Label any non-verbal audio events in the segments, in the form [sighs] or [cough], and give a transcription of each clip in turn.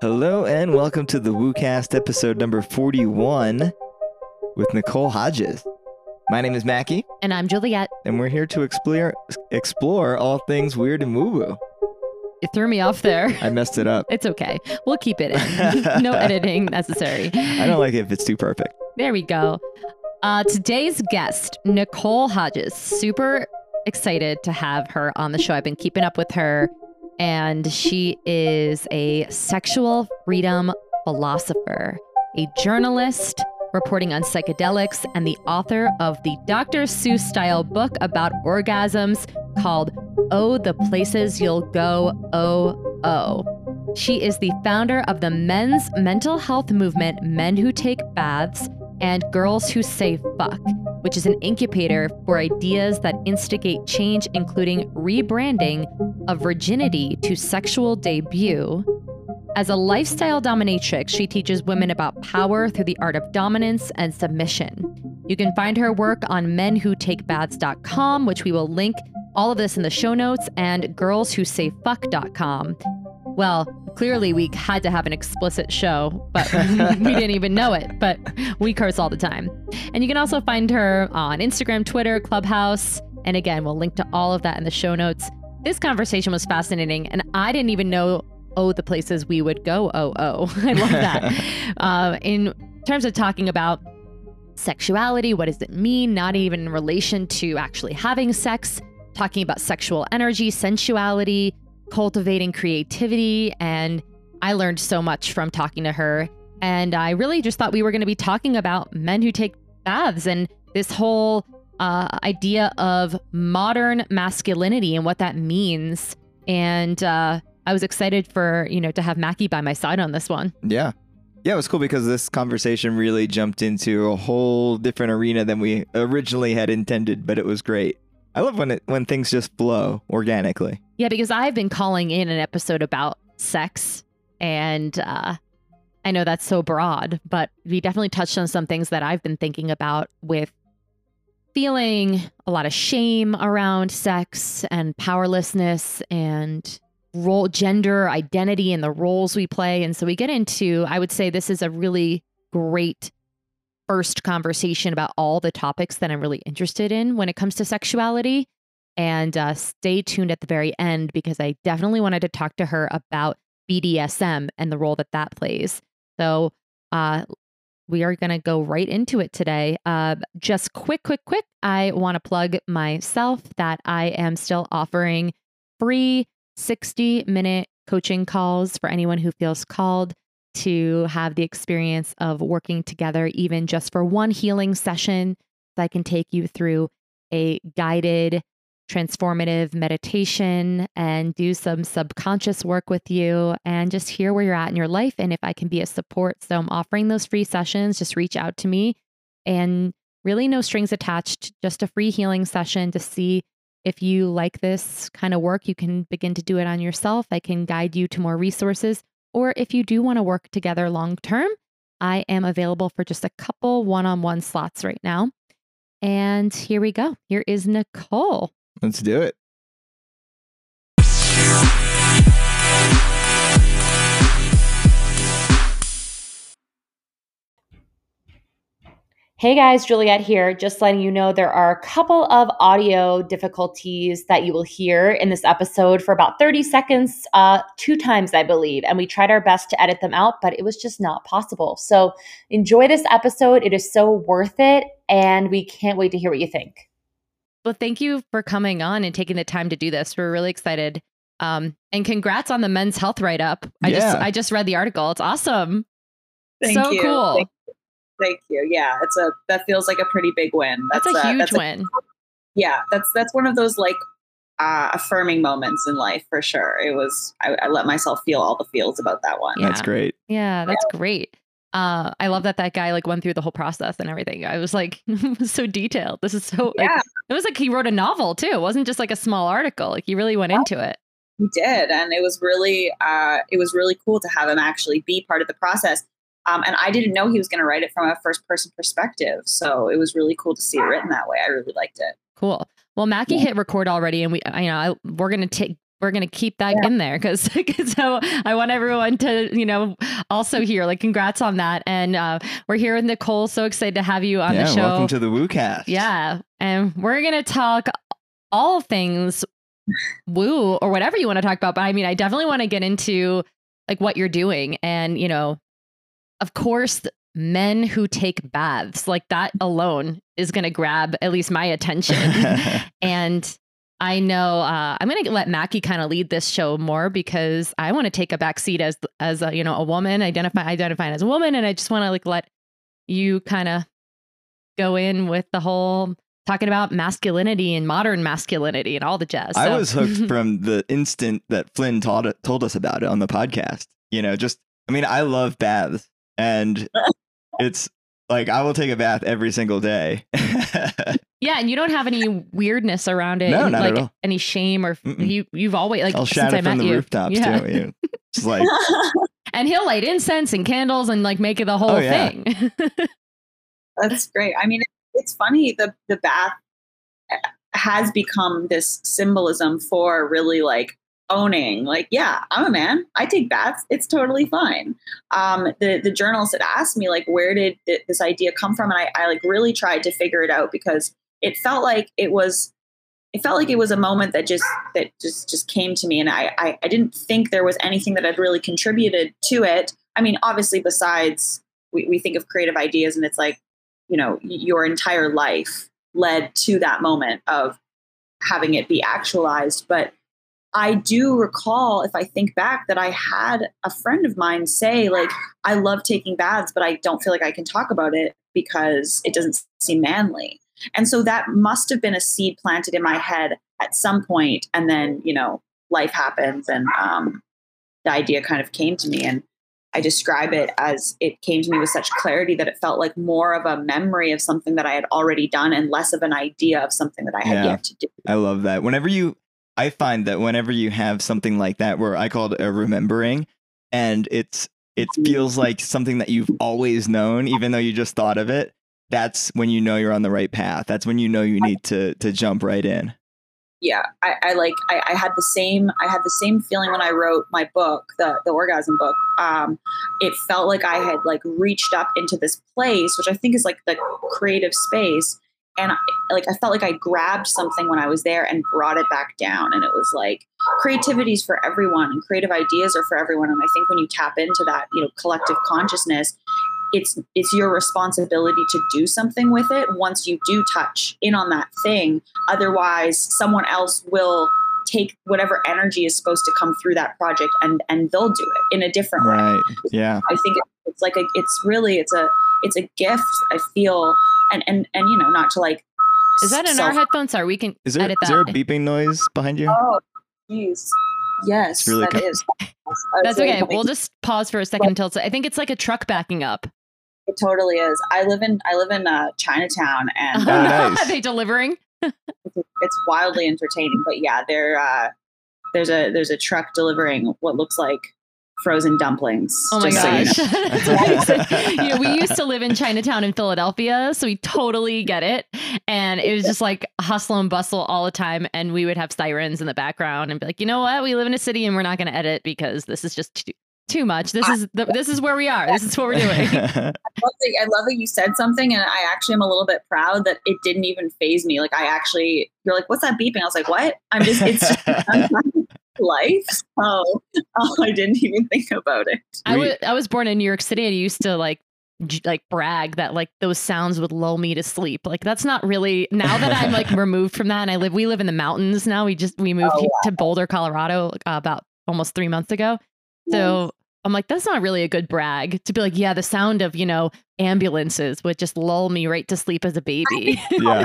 Hello and welcome to the WooCast episode number 41 with Nicolle Hodges. My name is Mackie, And I'm Juliet. and we're here to explore explore all things weird and woo woo. It threw me off there. I messed it up. [laughs] It's okay. We'll keep it in. [laughs] [laughs] no editing necessary. I don't like it if it's too perfect. There we go. Uh, today's guest, Nicolle Hodges. Super excited to have her on the show. I've been keeping up with her, and she is a sexual freedom philosopher, a journalist reporting on psychedelics, and the author of the Dr. Seuss style book about orgasms called Oh, the Places You'll Go, Oh, Oh. She is the founder of the men's mental health movement, Men Who Take Baths, and Girls Who Say Fuck, which is an incubator for ideas that instigate change, including rebranding of virginity to sexual debut. As a lifestyle dominatrix, she teaches women about power through the art of dominance and submission. You can find her work on menwhotakebaths.com, which we will link all of this in the show notes, and girlswhosayfuck.com. Well, clearly we had to have an explicit show, but [laughs] we didn't even know it. But we curse all the time. And you can also find her on Instagram, Twitter, Clubhouse. And again, we'll link to all of that in the show notes. This conversation was fascinating, and I didn't even know, oh, the places we would go. Oh, oh. [laughs] I love that. [laughs] uh, in terms of talking about sexuality, what does it mean? Not even in relation to actually having sex, talking about sexual energy, sensuality, cultivating creativity. And I learned so much from talking to her. And I really just thought we were going to be talking about men who take baths and this whole uh, idea of modern masculinity and what that means. And uh, I was excited for, you know, to have Mackie by my side on this one. Yeah. Yeah, it was cool because this conversation really jumped into a whole different arena than we originally had intended, but it was great. I love when it when things just blow organically. Yeah, because I've been calling in an episode about sex, and uh, I know that's so broad, but we definitely touched on some things that I've been thinking about with feeling a lot of shame around sex and powerlessness and role gender identity and the roles we play and so we get into i would say this is a really great first conversation about all the topics that i'm really interested in when it comes to sexuality and uh, stay tuned at the very end because I definitely wanted to talk to her about BDSM and the role that that plays. So uh, we are going to go right into it today. Uh, just quick, quick, quick. I want to plug myself that I am still offering free 60 minute coaching calls for anyone who feels called to have the experience of working together, even just for one healing session. So I can take you through a guided transformative meditation and do some subconscious work with you and just hear where you're at in your life and if I can be a support. So I'm offering those free sessions. Just reach out to me and really no strings attached, just a free healing session to see if you like this kind of work. You can begin to do it on yourself. I can guide you to more resources. Or if you do want to work together long term, I am available for just a couple one on one slots right now. And here we go. Here is Nicolle. Let's do it. Hey guys, Juliet here. Just letting you know there are a couple of audio difficulties that you will hear in this episode for about 30 seconds, uh, two times, I believe. And we tried our best to edit them out, but it was just not possible. So enjoy this episode. It is so worth it. And we can't wait to hear what you think. Well, thank you for coming on and taking the time to do this. We're really excited. Um, and congrats on the men's health write up. I Yeah. just I just read the article. It's awesome. Thank so you. cool. Thank, thank you. Yeah, it's a that feels like a pretty big win. That's, a uh, huge that's a- win. yeah, that's that's one of those like uh, affirming moments in life for sure. It was I, I let myself feel all the feels about that one. Yeah. That's great. Yeah, that's great. Uh, I love that that guy like went through the whole process and everything. I was like, [laughs] was so detailed. This is so like, Yeah, it was like he wrote a novel too. It wasn't just like a small article. Like he really went into it. he did, and it was really uh, it was really cool to have him actually be part of the process. Um, and I didn't know he was going to write it from a first person perspective, so it was really cool to see it written that way. I really liked it. Cool. Well, Mackie hit record already, and we, you know, I, we're gonna take. We're gonna keep that Yeah. in there because [laughs] so I want everyone to you know also hear like congrats on that and uh, we're here with Nicolle so excited to have you on yeah, the show welcome to the WooCast. yeah and we're gonna talk all things woo or whatever you want to talk about but I mean I definitely want to get into like what you're doing and you know of course men who take baths like that alone is gonna grab at least my attention [laughs] [laughs] and I know uh, I'm going to let Mackie kind of lead this show more because I want to take a back seat as as a, you know a woman, identify identifying as a woman, and I just want to like let you kind of go in with the whole talking about masculinity and modern masculinity and all the jazz. I was hooked [laughs] from the instant that Flynn taught told us about it on the podcast. You know, just I mean, I love baths, and it's like I will take a bath every single day. [laughs] yeah, and you don't have any weirdness around it, No, and, not at like all. any shame or Mm-mm. you you've always like I'll since shout I it from met the you. rooftops Yeah. too. You [laughs] just like and he'll light incense and candles and like make it the whole Oh, yeah. thing. [laughs] That's great. I mean, it's funny. The the bath eh, has become this symbolism for really like owning. Like, yeah, I'm a man. I take baths. It's totally fine. Um, the the journalist had asked me like, where did th- this idea come from? And I, I like really tried to figure it out because it felt like it was. It felt like it was a moment that just that just just came to me, and I, I I didn't think there was anything that had really contributed to it. I mean, obviously, besides we, we think of creative ideas, and it's like you know your entire life led to that moment of having it be actualized but i do recall if i think back that i had a friend of mine say like i love taking baths but i don't feel like i can talk about it because it doesn't seem manly and so that must have been a seed planted in my head at some point and then you know life happens and um, the idea kind of came to me and I describe it as it came to me with such clarity that it felt like more of a memory of something that I had already done and less of an idea of something that I had Yeah. yet to do. I love that. Whenever you, I find that whenever you have something like that, where I call it a remembering, and it's it Mm-hmm. feels like something that you've always known, even though you just thought of it. That's when you know you're on the right path. That's when you know you need to to jump right in. Yeah, I, I like I, I had the same I had the same feeling when I wrote my book, the the orgasm book. Um, it felt like I had like reached up into this place, which I think is like the creative space, and I, like I felt like I grabbed something when I was there and brought it back down, and it was like creativity is for everyone and creative ideas are for everyone, and I think when you tap into that, you know, collective consciousness, it's it's your responsibility to do something with it once you do touch in on that thing otherwise someone else will take whatever energy is supposed to come through that project and and they'll do it in a different way Right. Yeah. i think it's like a it's really it's a it's a gift i feel and and and you know not to like Is that in self- our headphones? Sorry, we can Is there edit is that. there a beeping noise behind you? oh jeez yes It's really that good. [laughs] is That's okay. We'll just pause for a second until it's, I think it's like a truck backing up. it totally is i live in i live in uh, chinatown and Oh, [laughs] nice. Are they delivering? [laughs] it's wildly entertaining. But yeah, there uh, there's a there's a truck delivering what looks like frozen dumplings. Oh my just so you know. gosh. [laughs] That's you know, we used to live in Chinatown in Philadelphia, so we totally get it. And it was just like hustle and bustle all the time. And we would have sirens in the background and be like, you know what? We live in a city and we're not going to edit because this is just too, too much. This is the, this is where we are. This is what we're doing. [laughs] I love, that, I love that you said something, and I actually am a little bit proud that it didn't even faze me. Like I actually, you're like, "What's that beeping?" I was like, "What?" I'm just, it's just [laughs] life. So [laughs] oh, I didn't even think about it. I was I was born in New York City and I used to like like brag that like those sounds would lull me to sleep. Like that's not really now that I'm like [laughs] removed from that and I live we live in the mountains now. We just we moved Oh, he- to Boulder, Colorado uh, about almost 3 months ago. So I'm like that's not really a good brag to be like yeah, the sound of, you know, ambulances would just lull me right to sleep as a baby. [laughs] yeah.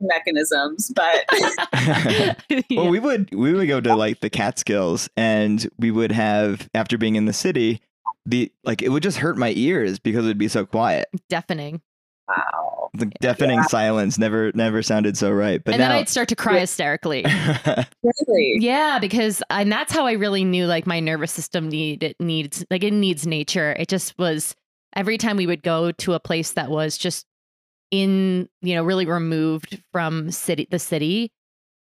Mechanisms, but [laughs] [laughs] Yeah. Well, we would we would go to like the Catskills, and we would have after being in the city, the like it would just hurt my ears because it would be so quiet. deafening. wow. The deafening silence never never sounded so right. But and then now, I'd start to cry hysterically. [laughs] Really? Yeah, because uh, and that's how I really knew like my nervous system need it needs like it needs nature. It just was every time we would go to a place that was just in you know really removed from city the city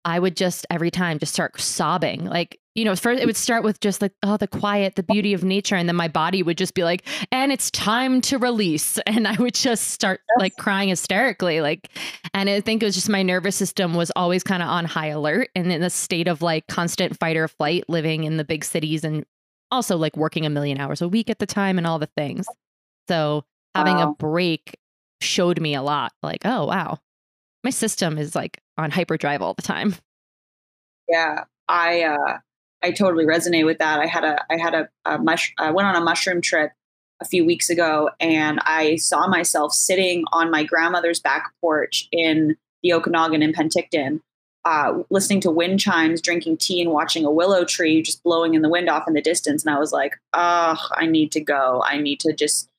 I would just every time just start sobbing. Like, you know, first it would start with just like, oh, the quiet, the beauty of nature. And then my body would just be like, and it's time to release. [laughs] And I would just start like crying hysterically. Like, and I think it was just my nervous system was always kind of on high alert and in a state of like constant fight or flight living in the big cities and also like working a million hours a week at the time and all the things. So having wow. a break showed me a lot like, oh, wow, my system is like on hyperdrive all the time. Yeah, I uh, I totally resonate with that. I had a I had a, a mush I went on a mushroom trip a few weeks ago, and I saw myself sitting on my grandmother's back porch in the Okanagan in Penticton, uh, listening to wind chimes, drinking tea, and watching a willow tree just blowing in the wind off in the distance. And I was like, oh, I need to go. I need to just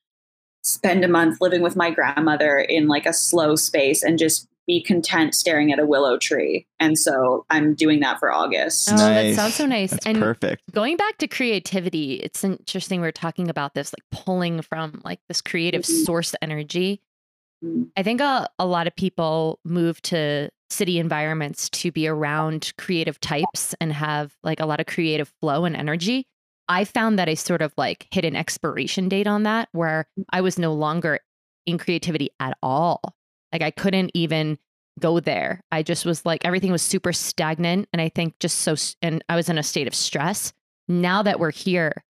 spend a month living with my grandmother in like a slow space and just be content staring at a willow tree. And so I'm doing that for August. Oh, nice. that sounds so nice. That's and perfect. Going back to creativity, it's interesting we are talking about this, like pulling from like this creative mm-hmm. source energy. Mm-hmm. I think a, a lot of people move to city environments to be around creative types and have like a lot of creative flow and energy. I found that I sort of like hit an expiration date on that where mm. I was no longer in creativity at all. Like I couldn't even go there. I just was like, everything was super stagnant. And I think just so, and I was in a state of stress. Now that we're here,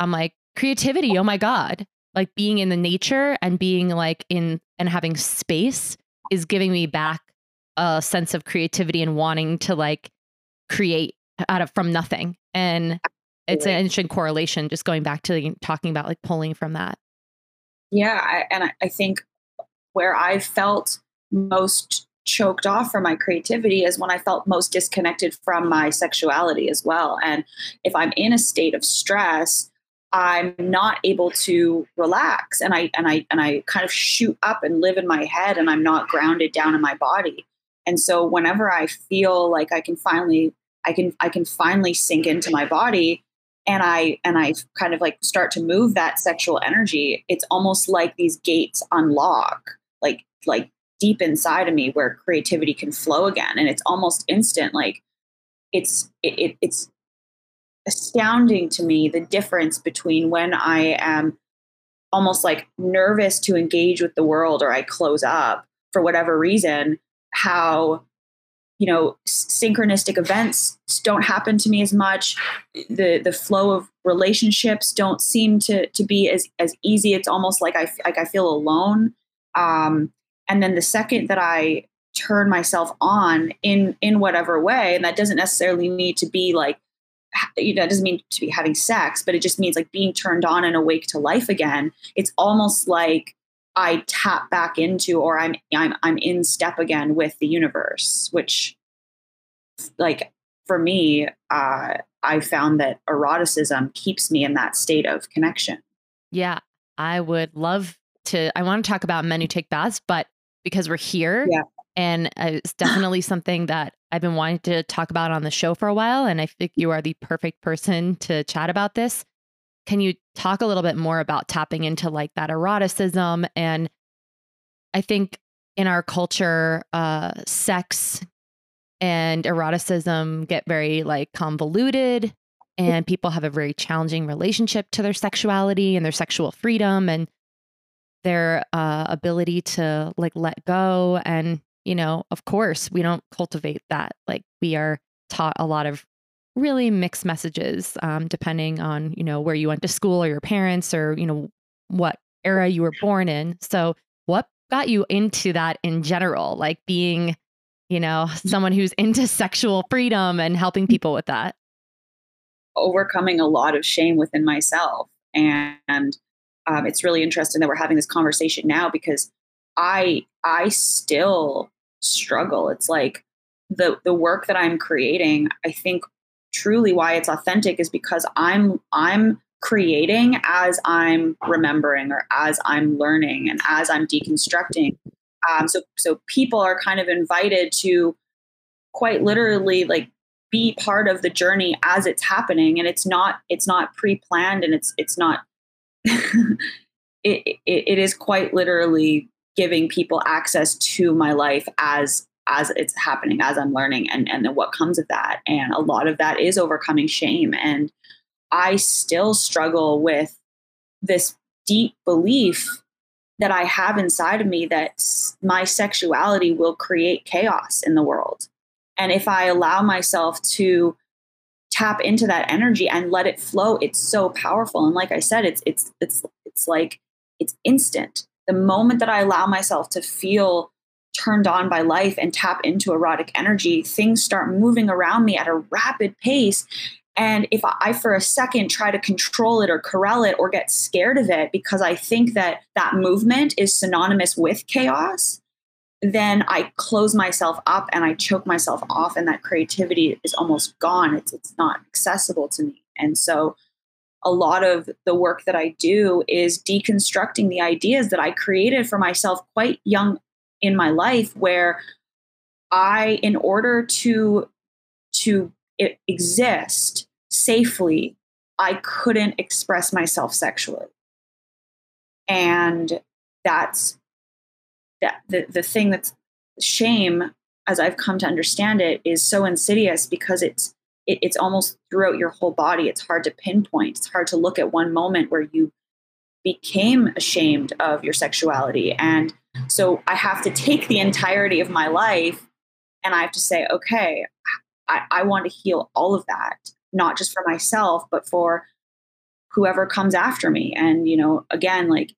I'm like, creativity, oh my God. Like being in the nature and being like in and having space is giving me back a sense of creativity and wanting to like create out of from nothing. And it's an interesting correlation, just going back to talking about like pulling from that. Yeah. I, and I, I think where I felt most choked off from my creativity is when I felt most disconnected from my sexuality as well. And if I'm in a state of stress, I'm not able to relax and I and I and I kind of shoot up and live in my head and I'm not grounded down in my body. And so whenever I feel like I can finally I can I can finally sink into my body and I and I kind of like start to move that sexual energy, it's almost like these gates unlock like like deep inside of me where creativity can flow again. And it's almost instant like it's it, it, it's astounding to me the difference between when i am almost like nervous to engage with the world or i close up for whatever reason how you know synchronistic events don't happen to me as much. The the flow of relationships don't seem to to be as as easy. It's almost like i like i feel alone. Um, and then the second that I turn myself on in in whatever way, and that doesn't necessarily need to be like you know, it doesn't mean to be having sex, but it just means like being turned on and awake to life again. It's almost like I tap back into, or I'm I'm I'm in step again with the universe, which, like for me, uh, I found that eroticism keeps me in that state of connection. Yeah, I would love to I want to talk about men who take baths, but because we're here yeah. and uh, it's definitely [laughs] something that I've been wanting to talk about on the show for a while and I think you are the perfect person to chat about this. Can you talk a little bit more about tapping into like that eroticism? And I think in our culture uh sex and eroticism get very like convoluted and people have a very challenging relationship to their sexuality and their sexual freedom and their uh, ability to like let go. And you know of course we don't cultivate that. Like we are taught a lot of really mixed messages um, depending on you know where you went to school or your parents or you know what era you were born in. So what got you into that in general? Like being you know someone who's into sexual freedom and helping people with that? Overcoming a lot of shame within myself. And um, it's really interesting that we're having this conversation now because I I still struggle. It's like the the work that I'm creating. I think truly why it's authentic is because I'm I'm creating as I'm remembering or as I'm learning and as I'm deconstructing. Um, so so people are kind of invited to quite literally like be part of the journey as it's happening and it's not it's not pre-planned and it's it's not [laughs] it, it, it is quite literally giving people access to my life as as it's happening, as I'm learning, and and what comes of that. And a lot of that is overcoming shame. And I still struggle with this deep belief that I have inside of me that my sexuality will create chaos in the world. And if I allow myself to tap into that energy and let it flow, it's so powerful. And like I said, it's it's it's it's like it's instant. The moment that I allow myself to feel turned on by life and tap into erotic energy, things start moving around me at a rapid pace. And if I, for a second, try to control it or corral it or get scared of it because I think that that movement is synonymous with chaos, then I close myself up and I choke myself off, and that creativity is almost gone. It's, it's not accessible to me. And so, a lot of the work that I do is deconstructing the ideas that I created for myself quite young in my life, where I, in order to to exist safely, I couldn't express myself sexually. And that's that the, the thing that's shame, as I've come to understand it, is so insidious because it's it, it's almost throughout your whole body. It's hard to pinpoint. It's hard to look at one moment where you became ashamed of your sexuality. And so I have to take the entirety of my life and I have to say, okay, I, I want to heal all of that, not just for myself, but for whoever comes after me. And, you know, again, like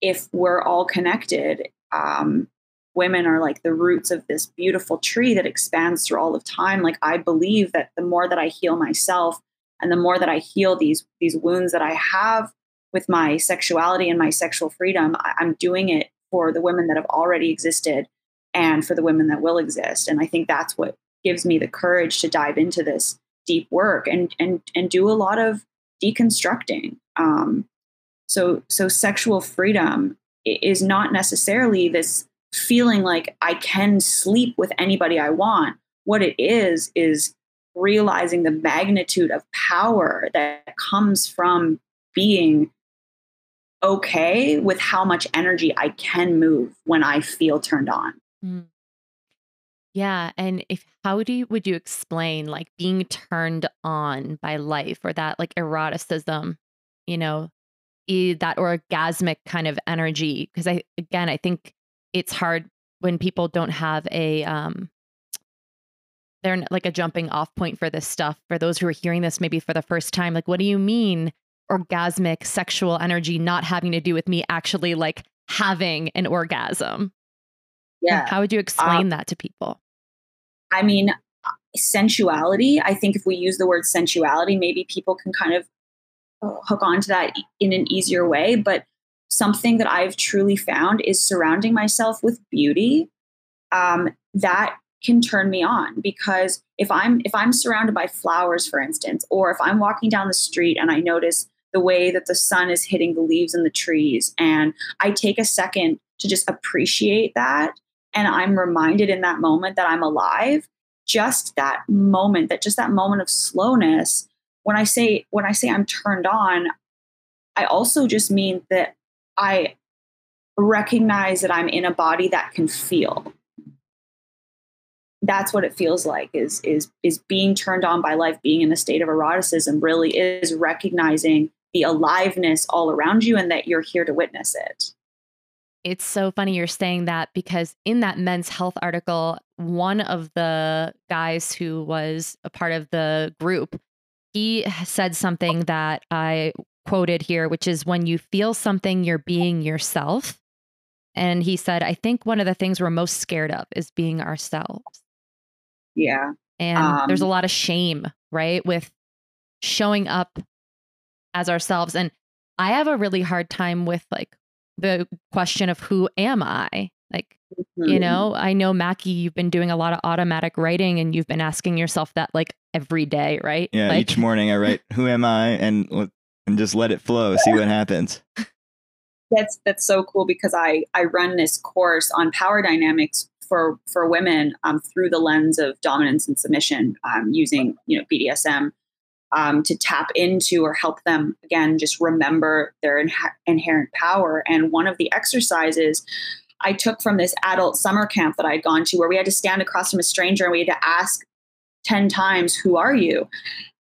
if we're all connected, um, women are like the roots of this beautiful tree that expands through all of time. Like I believe that the more that I heal myself and the more that I heal these these wounds that I have with my sexuality and my sexual freedom, I, I'm doing it for the women that have already existed and for the women that will exist. And I think that's what gives me the courage to dive into this deep work and and and do a lot of deconstructing. Um, so so sexual freedom is not necessarily this feeling like I can sleep with anybody I want. What it is is realizing the magnitude of power that comes from being okay with how much energy I can move when I feel turned on. Mm. Yeah, and if how do you would you explain like being turned on by life or that like eroticism, you know, that orgasmic kind of energy because I again, I think it's hard when people don't have a um they're like a jumping off point for this stuff. For those who are hearing this maybe for the first time, like what do you mean orgasmic sexual energy not having to do with me actually like having an orgasm? Yeah. How would you explain um, that to people? I mean, sensuality, I think if we use the word sensuality, maybe people can kind of uh, hook onto that in an easier way. But something that I've truly found is surrounding myself with beauty. Um, that can turn me on because if I'm if I'm surrounded by flowers, for instance, or if I'm walking down the street and I notice the way that the sun is hitting the leaves and the trees, and I take a second to just appreciate that. And I'm reminded in that moment that I'm alive, just that moment, that just that moment of slowness, when I say when I say I'm turned on, I also just mean that I recognize that I'm in a body that can feel. That's what it feels like is is is being turned on by life, being in a state of eroticism really is recognizing the aliveness all around you and that you're here to witness it. It's so funny you're saying that because in that men's health article, one of the guys who was a part of the group, he said something that I quoted here, which is when you feel something, you're being yourself. And he said, I think one of the things we're most scared of is being ourselves. Yeah. And um, there's a lot of shame, right? With showing up as ourselves. And I have a really hard time with like the question of who am I? Like, mm-hmm. you know, I know Mackie, you've been doing a lot of automatic writing and you've been asking yourself that like every day, right? Yeah, like, each morning I write who am I and and just let it flow, see what happens. That's that's so cool because I I run this course on power dynamics for for women um, through the lens of dominance and submission um, using you know BDSM um, to tap into or help them again just remember their inherent power. And one of the exercises I took from this adult summer camp that I'd gone to where we had to stand across from a stranger and we had to ask 10 times, Who are you?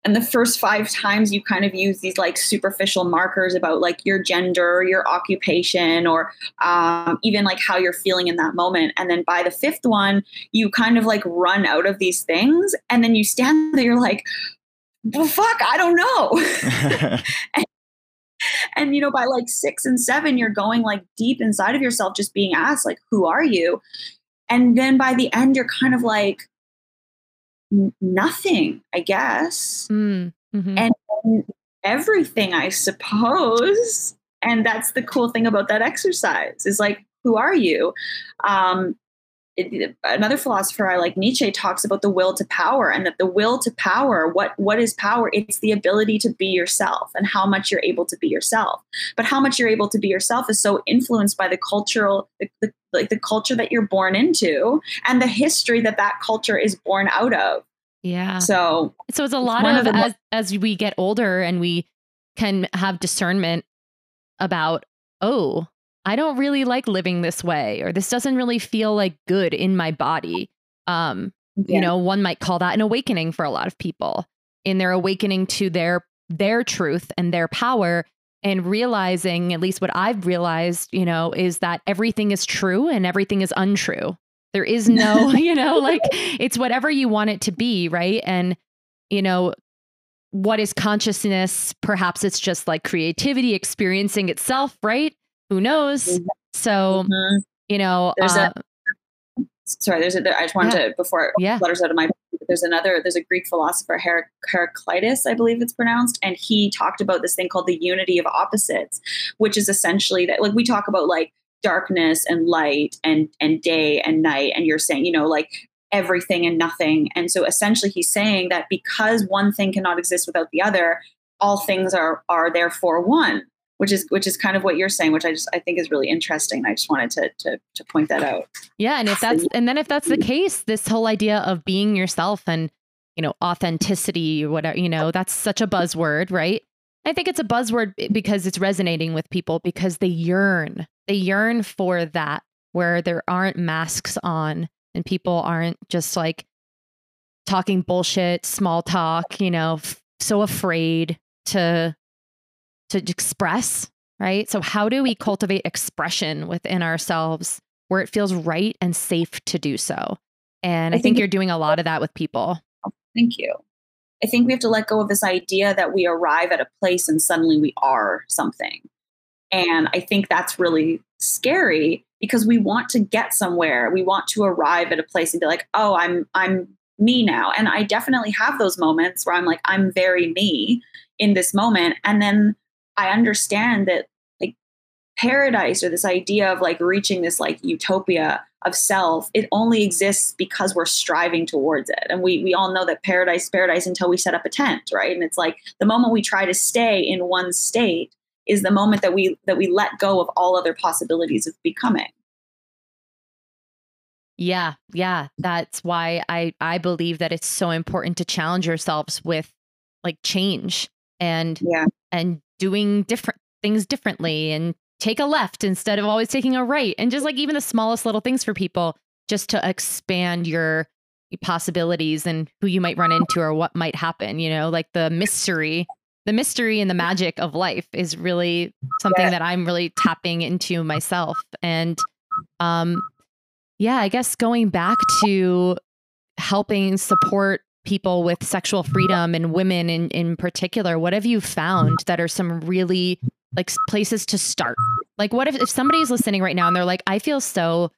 and the first five times you kind of use these like superficial markers about like your gender your occupation or um, even like how you're feeling in that moment. And then by the fifth one you kind of like run out of these things. And then you stand there you're like well fuck i don't know and, [laughs] [laughs] and you know by like six and seven you're going like deep inside of yourself just being asked like who are you and then by the end you're kind of like nothing, I guess. Mm, mm-hmm. and, and everything, I suppose. And that's the cool thing about that exercise is like, who are you? Um, it, another philosopher I like, Nietzsche, talks about the will to power, and that the will to power, what what is power? It's the ability to be yourself, and how much you're able to be yourself. But how much you're able to be yourself is so influenced by the cultural, the, the, like the culture that you're born into, and the history that that culture is born out of. Yeah. So, so it's a lot of, of as as we get older and we can have discernment about, oh, I don't really like living this way, or this doesn't really feel like good in my body. Um, yeah. you know, one might call that an awakening for a lot of people in their awakening to their their truth and their power and realizing at least what I've realized, you know, is that everything is true and everything is untrue. There is no, [laughs] [laughs] you know, like it's whatever you want it to be, right? And you know, what is consciousness? Perhaps it's just like creativity experiencing itself, right? Who knows? So, mm-hmm. you know, there's uh, a sorry, there's a, I just wanted yeah. to before yeah. letters out of my there's another there's a Greek philosopher Her- Heraclitus, I believe it's pronounced, and he talked about this thing called the unity of opposites, which is essentially that like we talk about like darkness and light and and day and night, and you're saying you know like everything and nothing, and so essentially he's saying that because one thing cannot exist without the other, all things are are therefore one which is which is kind of what you're saying, which I just I think is really interesting. I just wanted to to to point that out. Yeah, and if that's and then if that's the mm-hmm. case, this whole idea of being yourself and you know authenticity whatever, you know, that's such a buzzword, right? I think it's a buzzword because it's resonating with people because they yearn. They yearn for that where there aren't masks on and people aren't just like talking bullshit, small talk, you know, f- so afraid to to express, right? So, how do we cultivate expression within ourselves where it feels right and safe to do so? And I, I think, think you're doing a lot of that with people. Thank you. I think we have to let go of this idea that we arrive at a place and suddenly we are something. And I think that's really scary because we want to get somewhere. We want to arrive at a place and be like, "Oh, I'm I'm me now." And I definitely have those moments where I'm like, "I'm very me in this moment." And then I understand that like paradise or this idea of like reaching this like utopia of self, it only exists because we're striving towards it. And we we all know that paradise paradise until we set up a tent, right? And it's like the moment we try to stay in one state is the moment that we that we let go of all other possibilities of becoming. Yeah, yeah, that's why I I believe that it's so important to challenge yourselves with like change and yeah. and doing different things differently and take a left instead of always taking a right and just like even the smallest little things for people just to expand your possibilities and who you might run into or what might happen you know like the mystery the mystery and the magic of life is really something yeah. that i'm really tapping into myself and um yeah i guess going back to helping support people with sexual freedom and women in, in particular, what have you found that are some really like places to start? Like, what if, if somebody's listening right now and they're like, I feel so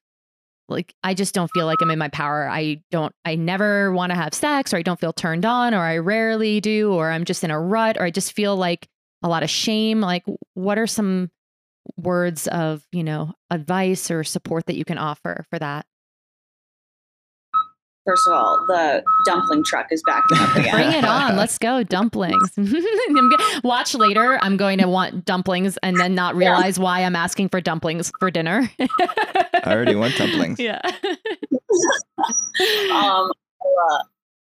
like, I just don't feel like I'm in my power. I don't, I never want to have sex, or I don't feel turned on, or I rarely do, or I'm just in a rut, or I just feel like a lot of shame. Like, what are some words of, you know, advice or support that you can offer for that? First of all, the dumpling truck is backing up again. Bring it on. Let's go. [laughs] Dumplings. [laughs] Watch later. I'm going to want dumplings and then not realize yeah. why I'm asking for dumplings for dinner. [laughs] I already want dumplings. Yeah. um, uh,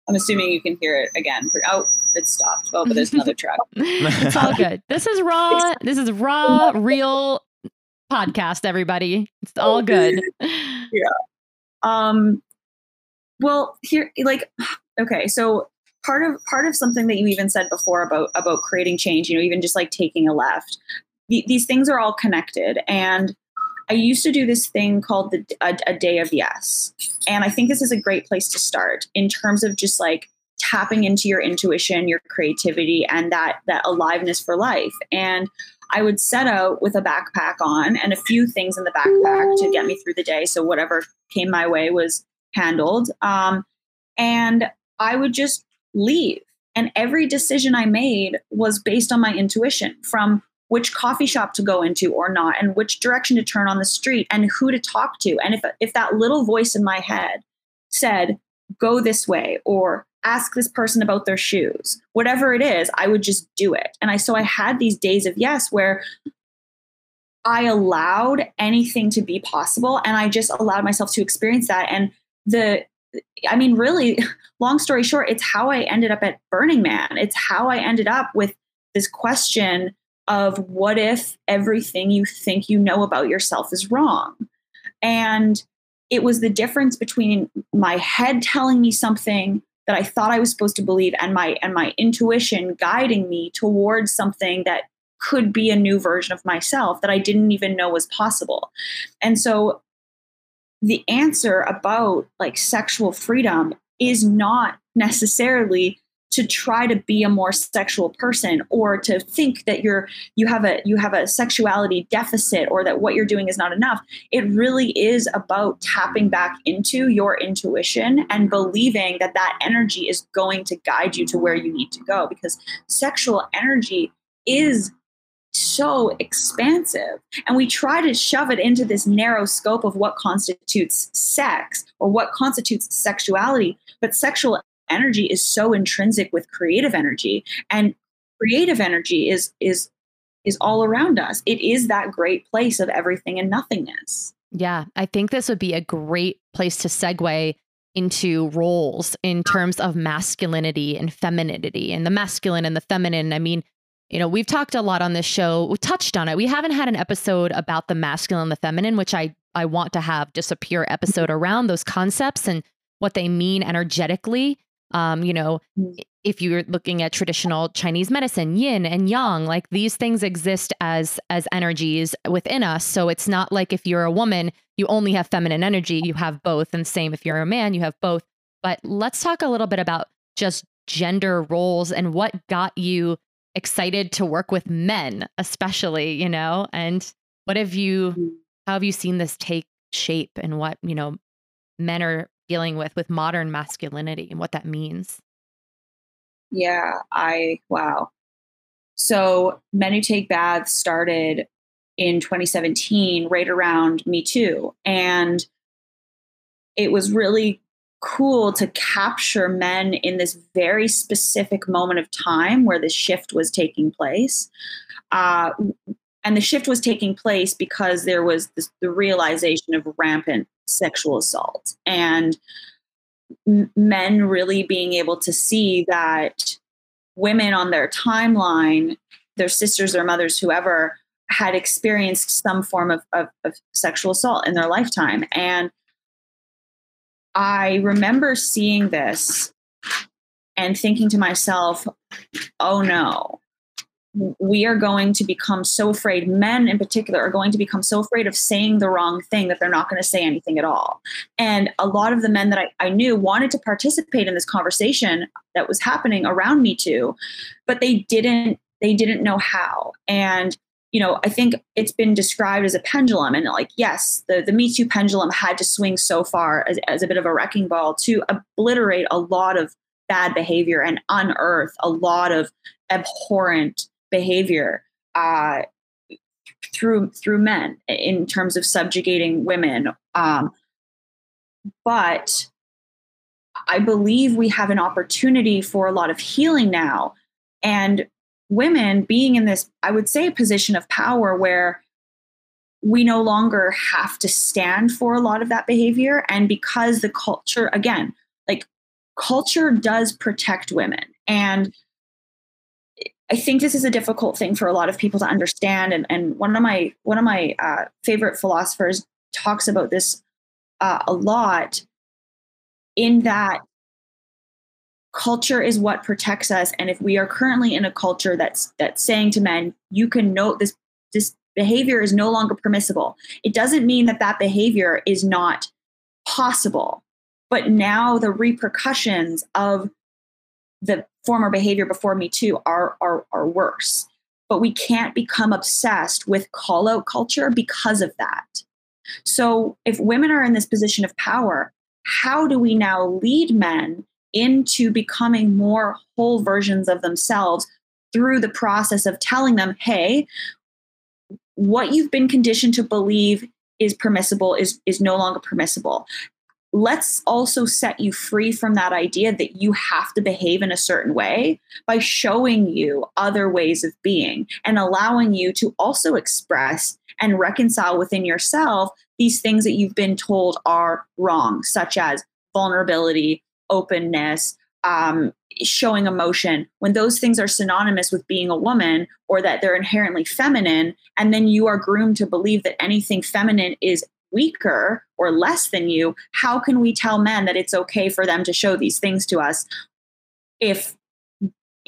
I'm assuming you can hear it again. Oh, it stopped. Oh, but there's another truck. it's all good. This is raw. This is raw, real podcast, everybody. It's all good. yeah. Um well, here like [sighs] okay, so part of part of something that you even said before about about creating change, you know, even just like taking a left. The, these things are all connected and I used to do this thing called the a, a day of yes. And I think this is a great place to start in terms of just like tapping into your intuition, your creativity and that that aliveness for life. And I would set out with a backpack on and a few things in the backpack to get me through the day. So whatever came my way was handled. Um, and I would just leave. And every decision I made was based on my intuition from which coffee shop to go into or not, and which direction to turn on the street, and who to talk to. And if, if that little voice in my head said, go this way, or ask this person about their shoes, whatever it is, I would just do it. And I so I had these days of yes where I allowed anything to be possible and I just allowed myself to experience that. And the I mean, really, [laughs] long story short, it's how I ended up at Burning Man. It's how I ended up with this question of what if everything you think you know about yourself is wrong? And it was the difference between my head telling me something that I thought I was supposed to believe and my and my intuition guiding me towards something that could be a new version of myself that I didn't even know was possible. And so the answer about like sexual freedom is not necessarily to try to be a more sexual person or to think that you're you have a you have a sexuality deficit or that what you're doing is not enough. It really is about tapping back into your intuition and believing that that energy is going to guide you to where you need to go because sexual energy is so expansive. And we try to shove it into this narrow scope of what constitutes sex or what constitutes sexuality but sexual energy is so intrinsic with creative energy. And creative energy is is is all around us. It is that great place of everything and nothingness. Yeah i think this would be a great place to segue into roles in terms of masculinity and femininity. And the masculine and the feminine i mean you know we've talked a lot on this show we touched on it we haven't had an episode about the masculine and the feminine which i i want to have just a pure episode around those concepts and what they mean energetically um, you know, mm. if you're looking at traditional Chinese medicine, yin and yang, like these things exist as as energies within us. So it's not like if you're a woman, you only have feminine energy, you have both. And same if you're a man, you have both. But let's talk a little bit about just gender roles and what got you excited to work with men, especially, you know, and what have you how have you seen this take shape and what, you know, men are dealing with with modern masculinity and what that means. Yeah, I wow. So Men Who Take Baths started in 2017, right around Me Too. And it was really cool to capture men in this very specific moment of time where the shift was taking place. Uh, and the shift was taking place because there was this, the realization of rampant sexual assault and m- men really being able to see that women on their timeline their sisters their mothers whoever had experienced some form of, of, of sexual assault in their lifetime and i remember seeing this and thinking to myself oh no we are going to become so afraid, men in particular are going to become so afraid of saying the wrong thing that they're not going to say anything at all. And a lot of the men that I, I knew wanted to participate in this conversation that was happening around Me Too, but they didn't they didn't know how. And you know, I think it's been described as a pendulum, and like, yes, the the Me Too pendulum had to swing so far as, as a bit of a wrecking ball to obliterate a lot of bad behavior and unearth a lot of abhorrent behavior uh, through through men in terms of subjugating women. Um, but I believe we have an opportunity for a lot of healing now, and women being in this, I would say, position of power where we no longer have to stand for a lot of that behavior, and because the culture, again, like culture does protect women and I think this is a difficult thing for a lot of people to understand. And, and one of my one of my uh, favorite philosophers talks about this uh, a lot. In that culture is what protects us, and if we are currently in a culture that's that's saying to men, you can note this this behavior is no longer permissible. It doesn't mean that that behavior is not possible, but now the repercussions of the former behavior before me too are, are, are worse. But we can't become obsessed with call out culture because of that. So if women are in this position of power, how do we now lead men into becoming more whole versions of themselves through the process of telling them, hey, what you've been conditioned to believe is permissible is, is no longer permissible. Let's also set you free from that idea that you have to behave in a certain way by showing you other ways of being and allowing you to also express and reconcile within yourself these things that you've been told are wrong, such as vulnerability, openness, um, showing emotion. When those things are synonymous with being a woman or that they're inherently feminine, and then you are groomed to believe that anything feminine is weaker or less than you, how can we tell men that it's okay for them to show these things to us if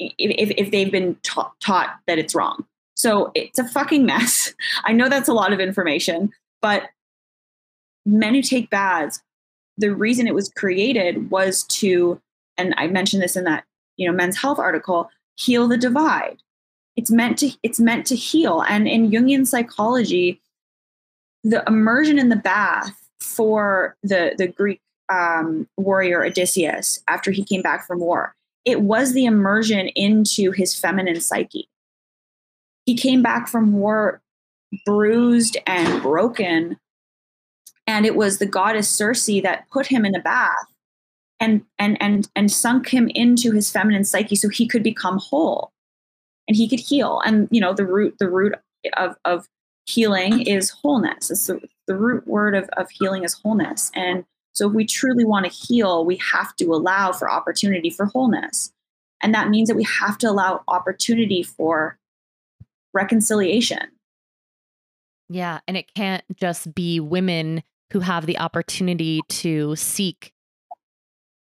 if, if they've been ta- taught that it's wrong? So it's a fucking mess. [laughs] I know that's a lot of information, but men who take baths, the reason it was created was to, and I mentioned this in that you know men's health article, heal the divide. It's meant to it's meant to heal. And in Jungian psychology, the immersion in the bath for the the Greek um, warrior Odysseus after he came back from war, it was the immersion into his feminine psyche. He came back from war bruised and broken, and it was the goddess Circe that put him in a bath and and and and sunk him into his feminine psyche so he could become whole and he could heal. And you know the root the root of of healing is wholeness. It's the, the root word of, of healing is wholeness. And so if we truly want to heal, we have to allow for opportunity for wholeness. And that means that we have to allow opportunity for reconciliation. Yeah. And it can't just be women who have the opportunity to seek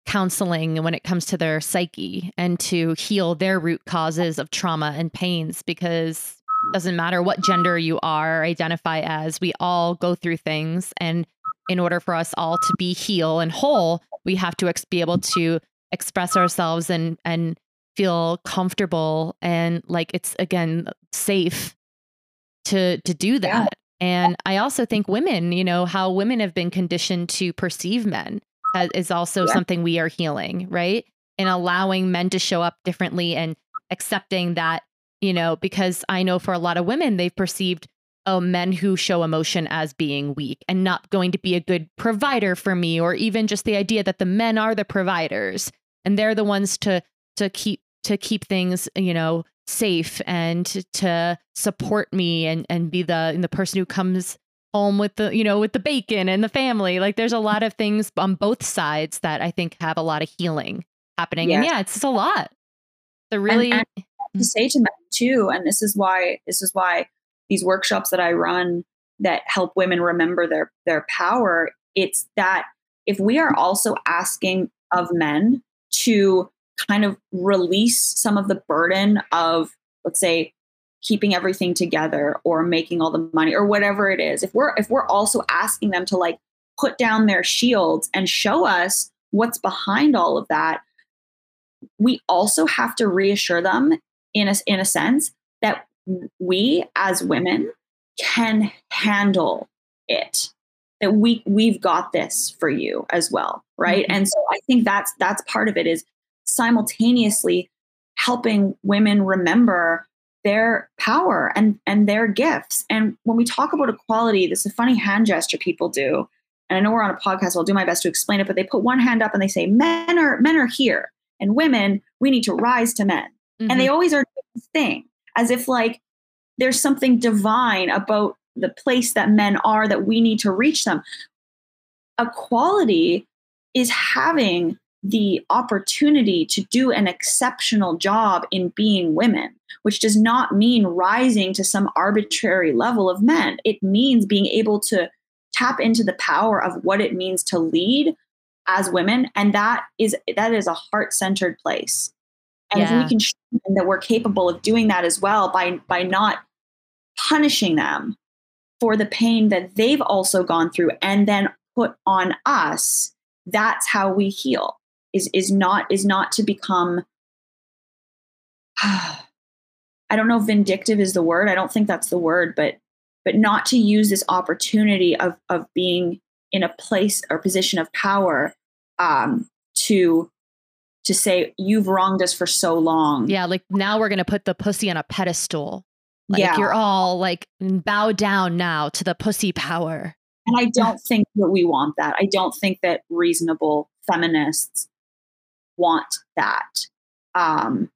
counseling when it comes to their psyche and to heal their root causes of trauma and pains because doesn't matter what gender you are identify as we all go through things and in order for us all to be heal and whole we have to ex- be able to express ourselves and and feel comfortable and like it's again safe to to do that. And i also think women you know how women have been conditioned to perceive men is also yeah. something we are healing right and allowing men to show up differently and accepting that you know, because I know for a lot of women, they've perceived oh, men who show emotion as being weak and not going to be a good provider for me, or even just the idea that the men are the providers and they're the ones to to keep to keep things, you know, safe and to, to support me and and be the the person who comes home with the you know with the bacon and the family. Like there's a lot of things on both sides that i think have a lot of healing happening. Yes. and yeah. it's just a lot. The really and, and to say to men too and this is why this is why these workshops that i run that help women remember their their power it's that if we are also asking of men to kind of release some of the burden of let's say keeping everything together or making all the money or whatever it is if we're if we're also asking them to like put down their shields and show us what's behind all of that we also have to reassure them in a, in a sense that we as women can handle it that we we've got this for you as well right mm-hmm. and so i think that's that's part of it is simultaneously helping women remember their power and and their gifts and when we talk about equality this is a funny hand gesture people do and i know we're on a podcast so i'll do my best to explain it but they put one hand up and they say men are men are here and women we need to rise to men Mm-hmm. And they mm-hmm. always are this thing as if like there's something divine about the place that men are that we need to reach them. Equality is having the opportunity to do an exceptional job in being women, which does not mean rising to some arbitrary level of men. It means being able to tap into the power of what it means to lead as women and that is that is a heart-centered place and yeah. if we can show them that we're capable of doing that as well by by not punishing them for the pain that they've also gone through and then put on us that's how we heal is is not is not to become [sighs] i don't know vindictive is the word i don't think that's the word but but not to use this opportunity of of being in a place or position of power um, to to say you've wronged us for so long. Yeah, like now we're gonna put the pussy on a pedestal. Like yeah. you're all like bow down now to the pussy power. And I don't think that we want that. I don't think that reasonable feminists want that. Um,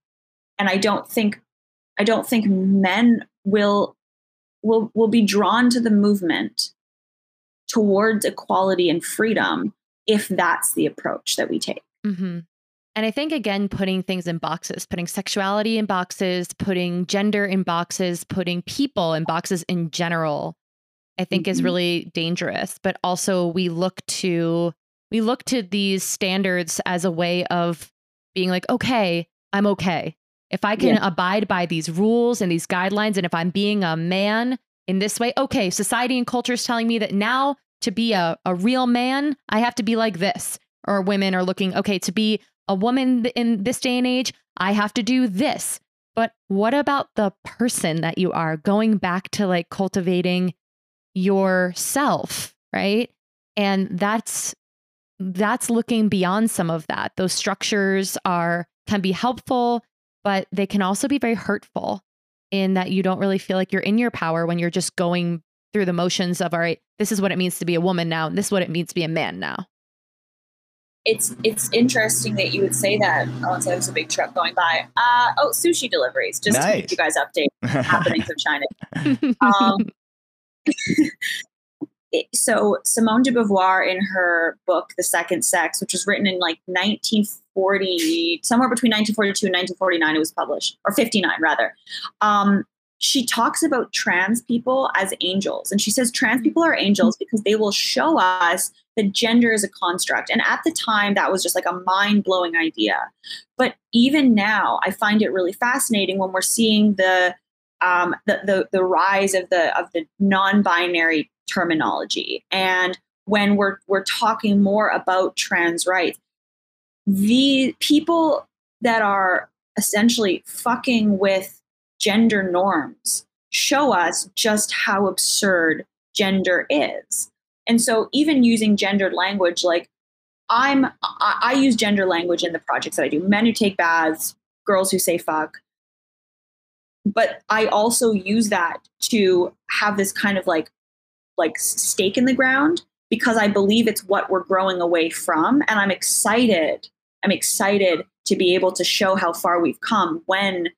and I don't think I don't think men will will will be drawn to the movement towards equality and freedom if that's the approach that we take. Mm-hmm. And I think, again, putting things in boxes, putting sexuality in boxes, putting gender in boxes, putting people in boxes in general, I think mm-hmm. is really dangerous. But also, we look to we look to these standards as a way of being like, okay, I'm okay. If I can yeah. abide by these rules and these guidelines, and if I'm being a man in this way, okay, society and culture is telling me that now to be a, a real man, I have to be like this. Or women are looking, okay, to be a woman in this day and age, I have to do this. But what about the person that you are? Going back to like cultivating yourself, right? And that's that's looking beyond some of that. Those structures are can be helpful, but they can also be very hurtful in that you don't really feel like you're in your power when you're just going through the motions of all right this is what it means to be a woman now and this is what it means to be a man now it's it's interesting that you would say that oh so there's a big truck going by uh, oh sushi deliveries just nice. to keep you guys update [laughs] happenings of china [laughs] um, so simone de beauvoir in her book the second sex which was written in like 1940 somewhere between 1942 and 1949 it was published or 59 rather um, she talks about trans people as angels. And she says trans people are angels because they will show us that gender is a construct. And at the time, that was just like a mind blowing idea. But even now, I find it really fascinating when we're seeing the um, the, the the rise of the of the non-binary terminology, and when we're we're talking more about trans rights, the people that are essentially fucking with gender norms show us just how absurd gender is. And so even using gendered language like I'm I, I use gender language in the projects that I do. Men who take baths, girls who say fuck. But I also use that to have this kind of like like stake in the ground because I believe it's what we're growing away from and I'm excited. I'm excited to be able to show how far we've come when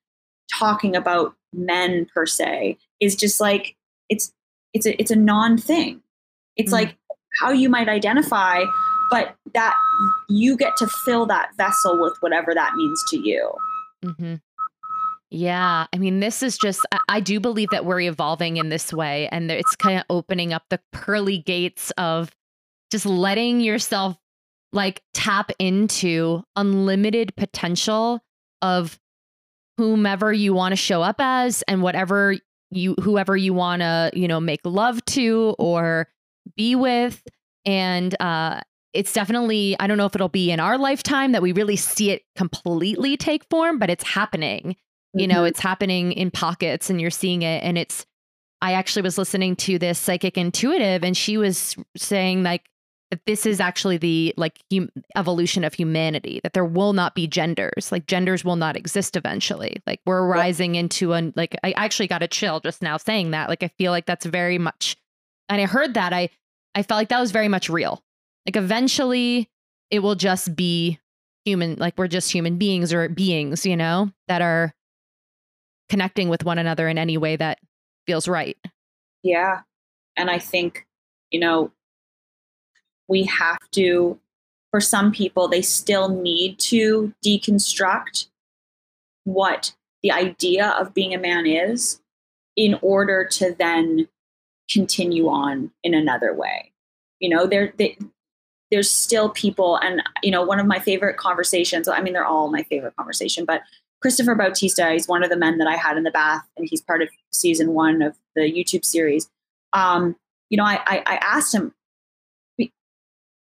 talking about men per se is just like it's it's a it's a non thing. It's mm-hmm. like how you might identify, but that you get to fill that vessel with whatever that means to you. Mm-hmm. Yeah. I mean, this is just, I do believe that we're evolving in this way. And it's kind of opening up the pearly gates of just letting yourself like tap into unlimited potential of whomever you want to show up as and whatever you whoever you want to you know make love to or be with and uh it's definitely i don't know if it'll be in our lifetime that we really see it completely take form but it's happening you mm-hmm. know it's happening in pockets and you're seeing it. And it's i actually was listening to this psychic intuitive and she was saying like that this is actually the like hum- evolution of humanity that there will not be genders like genders will not exist eventually. Like we're rising into a like i actually got a chill just now saying that. Like i feel like that's very much and i heard that i i felt like that was very much real. Like eventually it will just be human like we're just human beings or beings you know that are connecting with one another in any way that feels right yeah and i think you know we have to for some people, they still need to deconstruct what the idea of being a man is in order to then continue on in another way. You know, there they, there's still people, and you know, one of my favorite conversations. I mean, they're all my favorite conversation, but Christopher Bautista, he's one of the men that I had in the bath, and he's part of season one of the YouTube series. Um, you know, I, I, I asked him,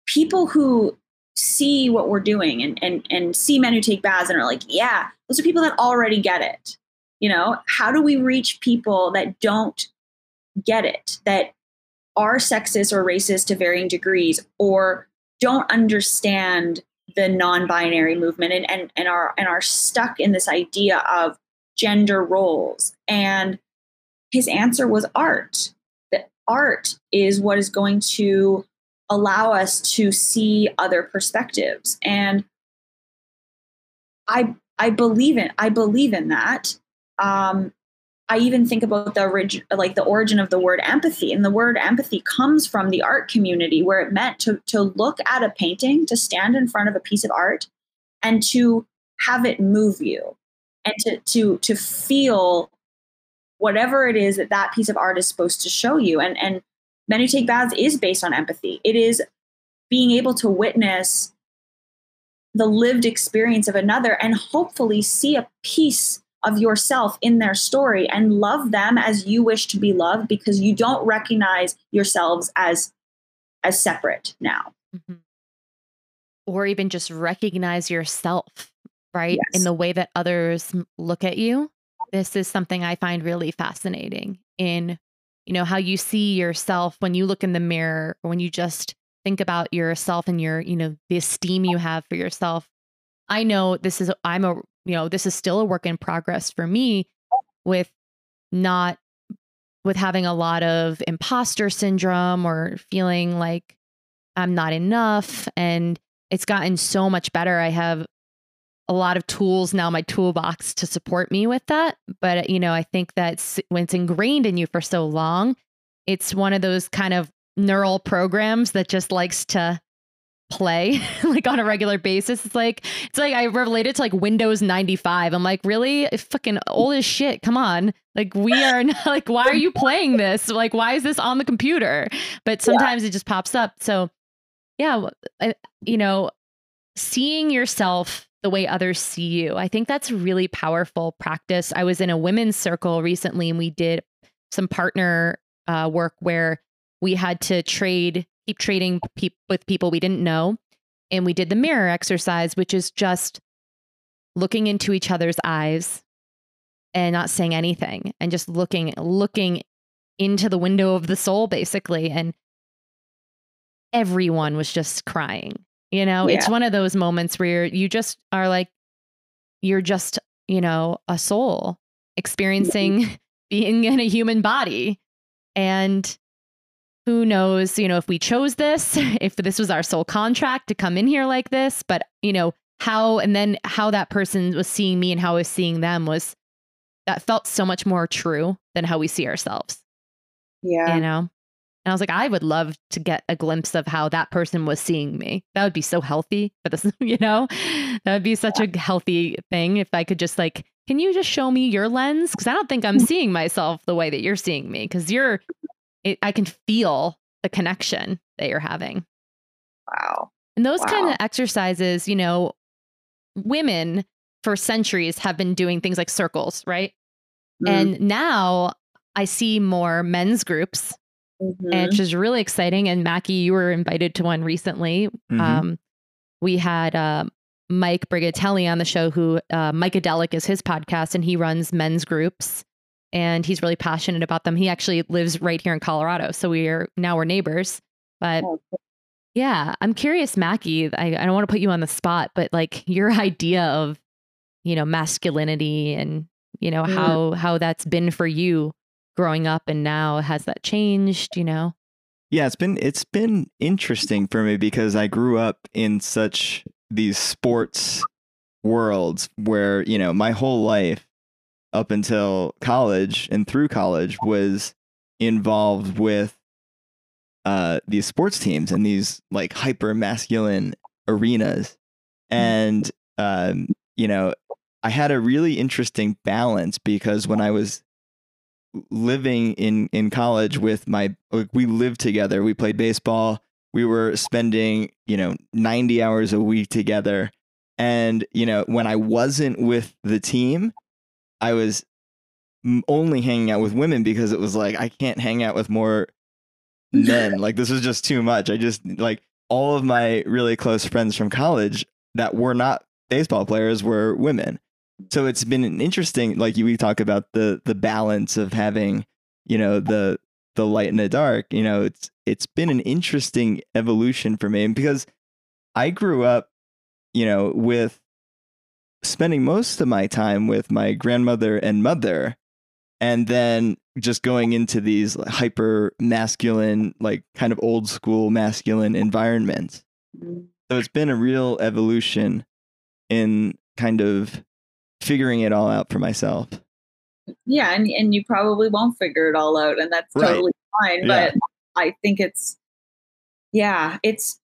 people who see what we're doing and, and, and see men who take baths and are like, yeah, those are people that already get it. You know, how do we reach people that don't get it, that are sexist or racist to varying degrees, or don't understand the non-binary movement and, and, and are and are stuck in this idea of gender roles. And his answer was art. That art is what is going to allow us to see other perspectives. And I I believe in I believe in that. Um, I even think about the origin, like the origin of the word empathy, and the word empathy comes from the art community, where it meant to to look at a painting, to stand in front of a piece of art, and to have it move you, and to to to feel whatever it is that that piece of art is supposed to show you. And and Men Who Take Baths is based on empathy. It is being able to witness the lived experience of another and hopefully see a piece of yourself in their story and love them as you wish to be loved because you don't recognize yourselves as as separate now mm-hmm. or even just recognize yourself right yes. in the way that others look at you this is something i find really fascinating in you know how you see yourself when you look in the mirror or when you just think about yourself and your you know the esteem you have for yourself i know this is i'm a you know, this is still a work in progress for me with not with having a lot of imposter syndrome or feeling like I'm not enough and it's gotten so much better. I have a lot of tools now my toolbox to support me with that, but you know, I think that when it's ingrained in you for so long, it's one of those kind of neural programs that just likes to play [laughs] like on a regular basis. It's like it's like I relate it to like Windows 95. I'm like, really? It's fucking old as shit. Come on. Like we are not, [laughs] like why are you playing this? Like why is this on the computer? But sometimes yeah. it just pops up. So yeah, you know, seeing yourself the way others see you. I think that's really powerful practice. I was in a women's circle recently and we did some partner uh, work where we had to trade keep trading pe- with people we didn't know. And we did the mirror exercise, which is just looking into each other's eyes and not saying anything and just looking looking into the window of the soul basically and everyone was just crying you know yeah. it's one of those moments where you just are like you're just you know a soul mm-hmm. experiencing [laughs] being in a human body and who knows, you know, if we chose this, [laughs] if this was our soul contract to come in here like this, but, you know, how, and then how that person was seeing me and how I was seeing them was that felt so much more true than how we see ourselves. Yeah. You know? And I was like, I would love to get a glimpse of how that person was seeing me. That would be so healthy for this, [laughs] you know? That would be such a healthy thing if I could just like, can you just show me your lens? Because I don't think I'm mm. seeing myself the way that you're seeing me. Because you're it, I can feel the connection that you're having. Wow. And those wow. kind of exercises, you know, women for centuries have been doing things like circles, right? Mm. And now I see more men's groups, mm-hmm. and which is really exciting. And Mackie, you were invited to one recently. Mm-hmm. Um, we had uh, Mike Brigatelli on the show, who uh, Micadelic is his podcast, and he runs men's groups and he's really passionate about them. He actually lives right here in Colorado, so we are now we're neighbors. But oh, yeah, I'm curious, Mackie. I, I don't want to put you on the spot, but like your [laughs] idea of you know masculinity and you know mm. how how that's been for you growing up and now has that changed? You know. Yeah, it's been it's been interesting for me because I grew up in such these sports worlds where you know my whole life up until college and through college was involved with uh, these sports teams and these like hyper masculine arenas. And, um, you know, I had a really interesting balance because when I was living in, in college with my, like, we lived together, we played baseball, we were spending, you know, 90 hours a week together. And, you know, when I wasn't with the team, I was only hanging out with women because it was like, I can't hang out with more men. [laughs] like, this was just too much. I just, like, all of my really close friends from college that were not baseball players were women. So it's been an interesting, like you we talk about the the balance of having, you know, the the light and the dark. You know, it's it's been an interesting evolution for me because I grew up, you know, with spending most of my time with my grandmother and mother, and then just going into these hyper masculine, like kind of old school masculine environments. So it's been a real evolution in kind of figuring it all out for myself. Yeah, and, and you probably won't figure it all out, and that's Right. totally fine. Yeah. But I think it's yeah, it's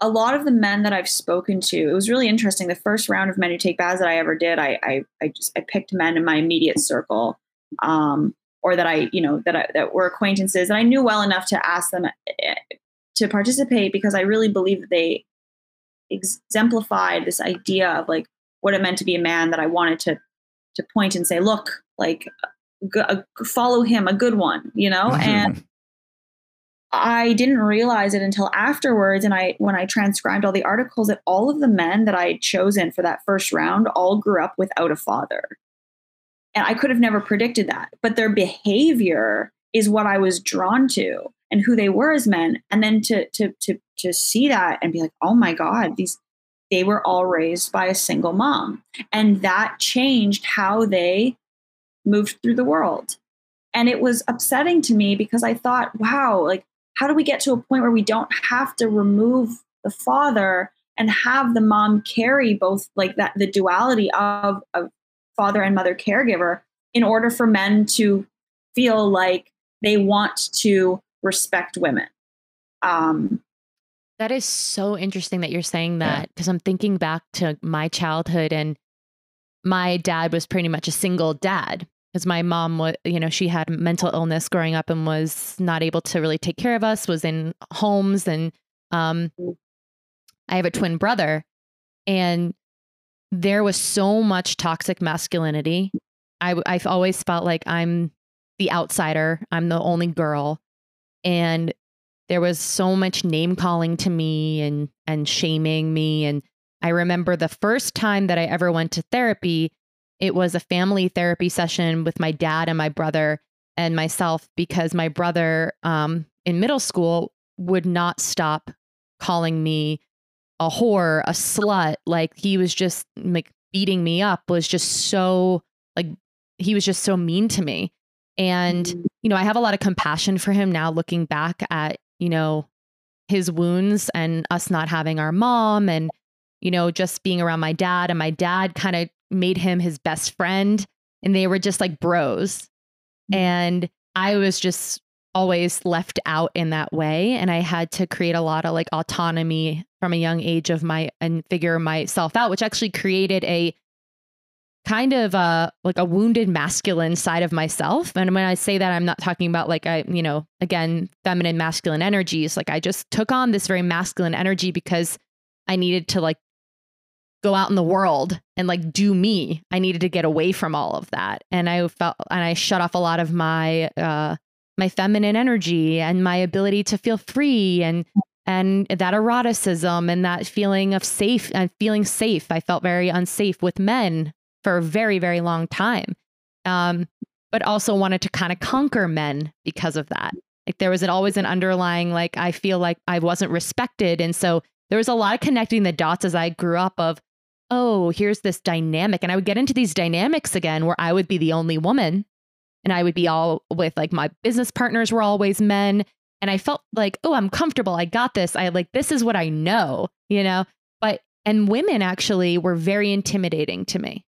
a lot of the men that I've spoken to, it was really interesting. The first round of men who take baths that I ever did, I I, I just I picked men in my immediate circle, um, or that I you know that I, that were acquaintances, and I knew well enough to ask them eh, to participate because I really believe that they exemplified this idea of like what it meant to be a man that I wanted to to point and say, look, like g- follow him, a good one, you know, [laughs] and. I didn't realize it until afterwards. And I, when I transcribed all the articles, that all of the men that I had chosen for that first round all grew up without a father. And I could have never predicted that. But their behavior is what I was drawn to and who they were as men. And then to to to to see that and be like, oh my God, these they were all raised by a single mom. And that changed how they moved through the world. And it was upsetting to me because I thought, wow, like how do we get to a point where we don't have to remove the father and have the mom carry both like that the duality of, of father and mother caregiver in order for men to feel like they want to respect women? Um That is so interesting that you're saying that because I'm thinking back to my childhood and my dad was pretty much a single dad because my mom was, you know, she had mental illness growing up and was not able to really take care of us, was in homes. And um, I have a twin brother, and there was so much toxic masculinity. I, I've always felt like I'm the outsider, I'm the only girl. And there was so much name calling to me and and shaming me and I remember the first time that I ever went to therapy it was a family therapy session with my dad and my brother and myself because my brother um, in middle school would not stop calling me a whore, a slut. Like he was just like beating me up, was just so like he was just so mean to me. And, you know, I have a lot of compassion for him now looking back at, you know, his wounds and us not having our mom and, you know, just being around my dad. And my dad kind of made him his best friend and they were just like bros. And I was just always left out in that way. And I had to create a lot of like autonomy from a young age of my and figure myself out, which actually created a kind of uh like a wounded masculine side of myself. And when I say that, I'm not talking about like I, you know, again, feminine masculine energies. Like I just took on this very masculine energy because I needed to like go out in the world and like do me. I needed to get away from all of that. And I felt and I shut off a lot of my uh my feminine energy and my ability to feel free and and that eroticism and that feeling of safe and feeling safe. I felt very unsafe with men for a very, very long time. Um, but also wanted to kind of conquer men because of that. Like there was an, always an underlying, like, I feel like I wasn't respected. And so there was a lot of connecting the dots as I grew up of, oh, here's this dynamic. And I would get into these dynamics again where I would be the only woman and I would be all with like my business partners were always men. And I felt like, oh, I'm comfortable. I got this. I like, this is what I know, you know? But, and women actually were very intimidating to me.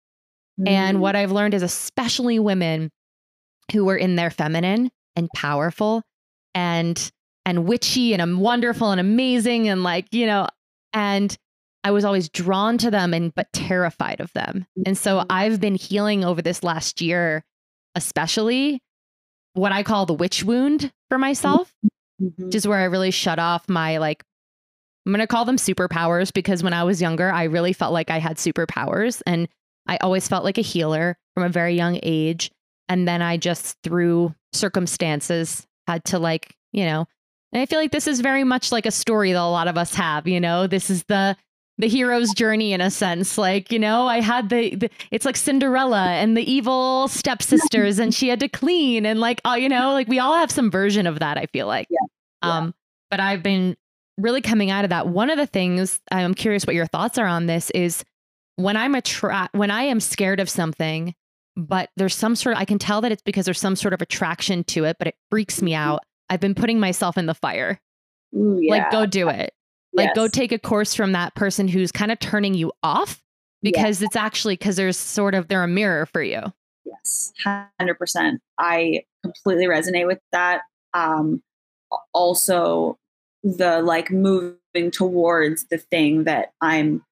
And what I've learned is, especially women who were in their feminine and powerful and and witchy and um, wonderful and amazing and like you know And I was always drawn to them and but terrified of them. And so Mm-hmm. I've been healing over this last year, especially what I call the witch wound for myself, Mm-hmm. which is where I really shut off my like I'm going to call them superpowers because when I was younger, I really felt like I had superpowers and I always felt like a healer from a very young age. And then I just, through circumstances, had to like, you know, and I feel like this is very much like a story that a lot of us have, you know, this is the, the hero's journey in a sense. Like, you know, I had the, the it's like Cinderella and the evil stepsisters and she had to clean and like, oh, you know, like we all have some version of that, I feel like. Yeah. Yeah. Um, but I've been really coming out of that. One of the things I'm curious what your thoughts are on this is when I'm attra- when I am scared of something, but there's some sort of I can tell that it's because there's some sort of attraction to it, but it freaks me out. I've been putting myself in the fire. Ooh, yeah. Like go do it. Like go take a course from that person who's kind of turning you off because it's actually because there's sort of they're a mirror for you. Yes, hundred percent. I completely resonate with that. Um, also, the like moving towards the thing that I'm.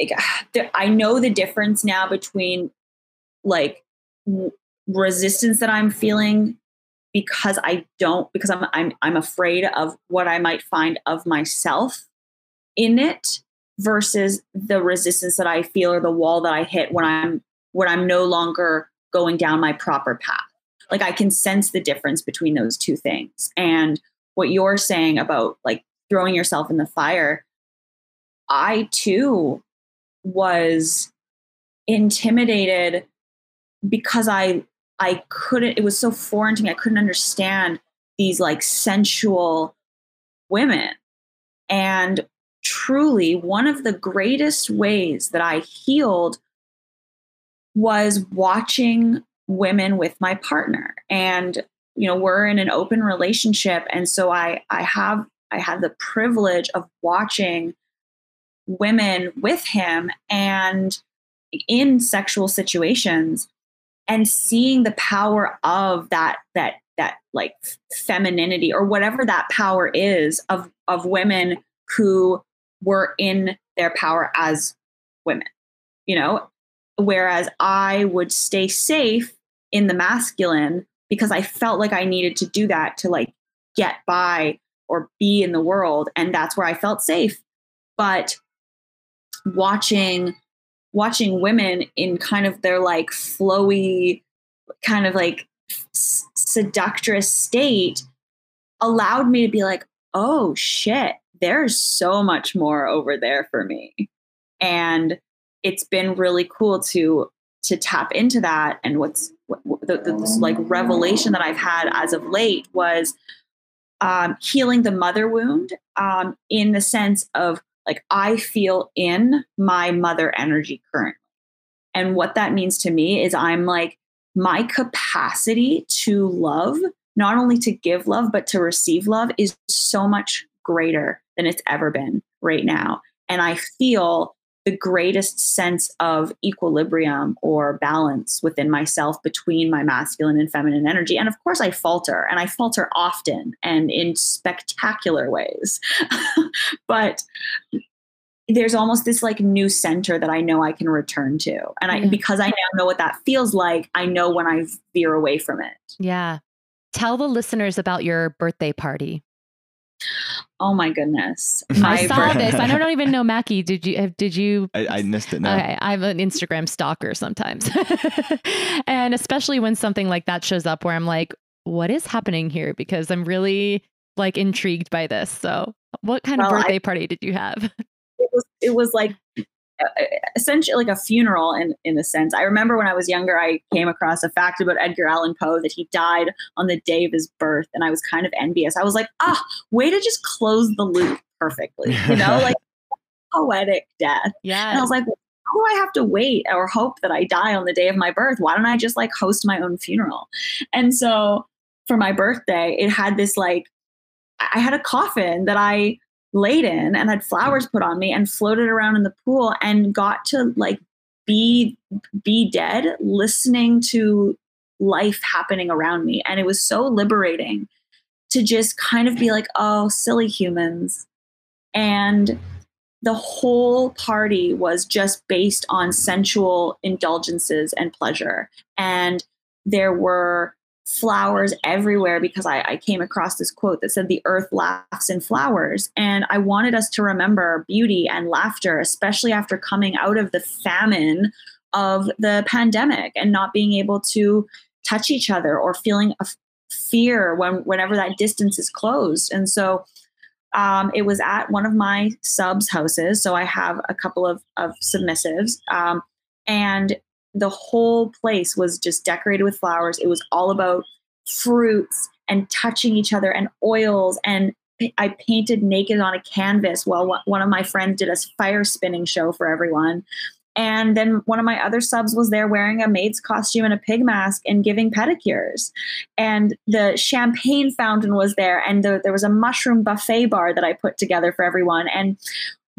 Like, [sighs] I know the difference now between like resistance that I'm feeling because I don't because I'm I'm I'm afraid of what I might find of myself in it versus the resistance that I feel or the wall that I hit when I'm when I'm no longer going down my proper path. Like I can sense the difference between those two things. And what you're saying about like throwing yourself in the fire, I too was intimidated because I I couldn't it was so foreign to me. I couldn't understand these like sensual women. And truly one of the greatest ways that I healed was watching women with my partner and you know we're in an open relationship and so i i have i had the privilege of watching women with him and in sexual situations and seeing the power of that that that like femininity or whatever that power is of of women who were in their power as women you know? Whereas i would stay safe in the masculine because i felt like i needed to do that to like get by or be in the world and that's where i felt safe. But watching watching women in kind of their like flowy kind of like s- seductress state allowed me to be like oh shit there's so much more over there for me. And it's been really cool to to tap into that. And what's what, the, the, this like revelation that i've had as of late was um, healing the mother wound um, in the sense of like i feel in my mother energy currently. And what that means to me is i'm like my capacity to love not only to give love but to receive love is so much greater than it's ever been right now. And i feel the greatest sense of equilibrium or balance within myself between my masculine and feminine energy. And of course, I falter and I falter often and in spectacular ways. [laughs] but there's almost this like new center that I know I can return to. And I, Yeah. because I now know what that feels like, I know when I veer away from it. Yeah. Tell the listeners about your birthday party. Oh my goodness. [laughs] I saw this. I don't even know Mackie. Did you? Did you? I, I missed it now. Okay, I'm an Instagram stalker sometimes, [laughs] and especially when something like that shows up, where I'm like, "What is happening here?" Because I'm really like intrigued by this. So, what kind of Well, I- birthday party did you have? [laughs] it was it was like essentially like a funeral in in a sense. I remember when I was younger, I came across a fact about Edgar Allan Poe that he died on the day of his birth, and I was kind of envious. I was like, ah, way to just close the loop perfectly, you know, [laughs] like poetic death. Yeah. And I was like, how do I have to wait or hope that I die on the day of my birth? Why don't I just like host my own funeral? And so for my birthday, it had this like, I had a coffin that I laid in and had hmm. flowers put on me and floated around in the pool and got to like be be dead listening to life happening around me. And it was so liberating to just kind of be like oh silly humans. And the whole party was just based on sensual indulgences and pleasure. And there were flowers everywhere because I, I, came across this quote that said, The earth laughs in flowers. And I wanted us to remember beauty and laughter, especially after coming out of the famine of the pandemic and not being able to touch each other or feeling a fear when whenever that distance is closed. And so um, it was at one of my subs houses. So I have a couple of, of submissives. Um, and the whole place was just decorated with flowers. It was all about fruits and touching each other and oils. And I painted naked on a canvas while one of my friends did a fire spinning show for everyone. And then one of my other subs was there wearing a maid's costume and a pig mask and giving pedicures. And the champagne fountain was there. And the, there was a mushroom buffet bar that I put together for everyone. And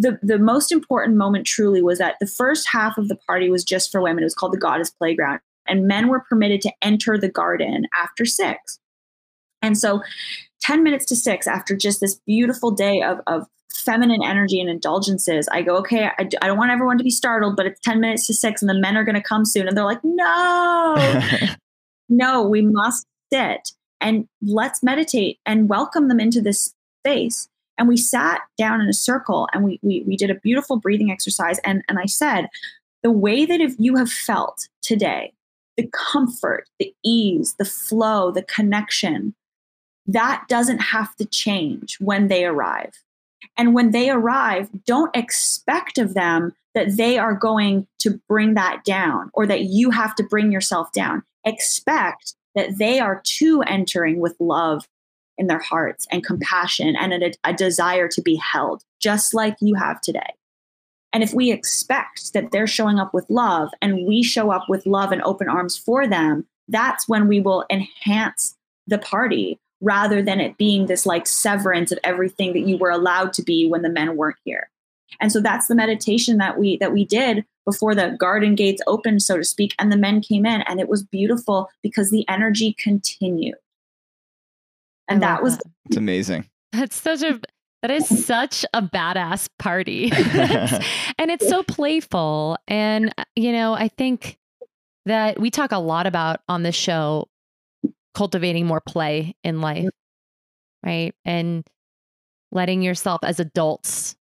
the, the most important moment truly was that the first half of the party was just for women. It was called the Goddess Playground. And men were permitted to enter the garden after six. And so 10 minutes to six, after just this beautiful day of, of feminine energy and indulgences, I go, okay, I, I don't want everyone to be startled, but it's 10 minutes to six and the men are going to come soon. And they're like, no, [laughs] no, we must sit and let's meditate and welcome them into this space. And we sat down in a circle and we, we, we did a beautiful breathing exercise. And, and I said, the way that if you have felt today, the comfort, the ease, the flow, the connection, that doesn't have to change when they arrive. And when they arrive, don't expect of them that they are going to bring that down or that you have to bring yourself down. Expect that they are too entering with love in their hearts and compassion and a, a, desire to be held, just like you have today. And if we expect that they're showing up with love and we show up with love and open arms for them, that's when we will enhance the party rather than it being this like severance of everything that you were allowed to be when the men weren't here. And so that's the meditation that we that we did before the garden gates opened so to speak and the men came in and it was beautiful because the energy continued. And that was it's amazing. That's such a that is such a badass party. [laughs] [laughs] and it's so playful and uh, you know, I think that we talk a lot about on this show cultivating more play in life, right? And letting yourself as adults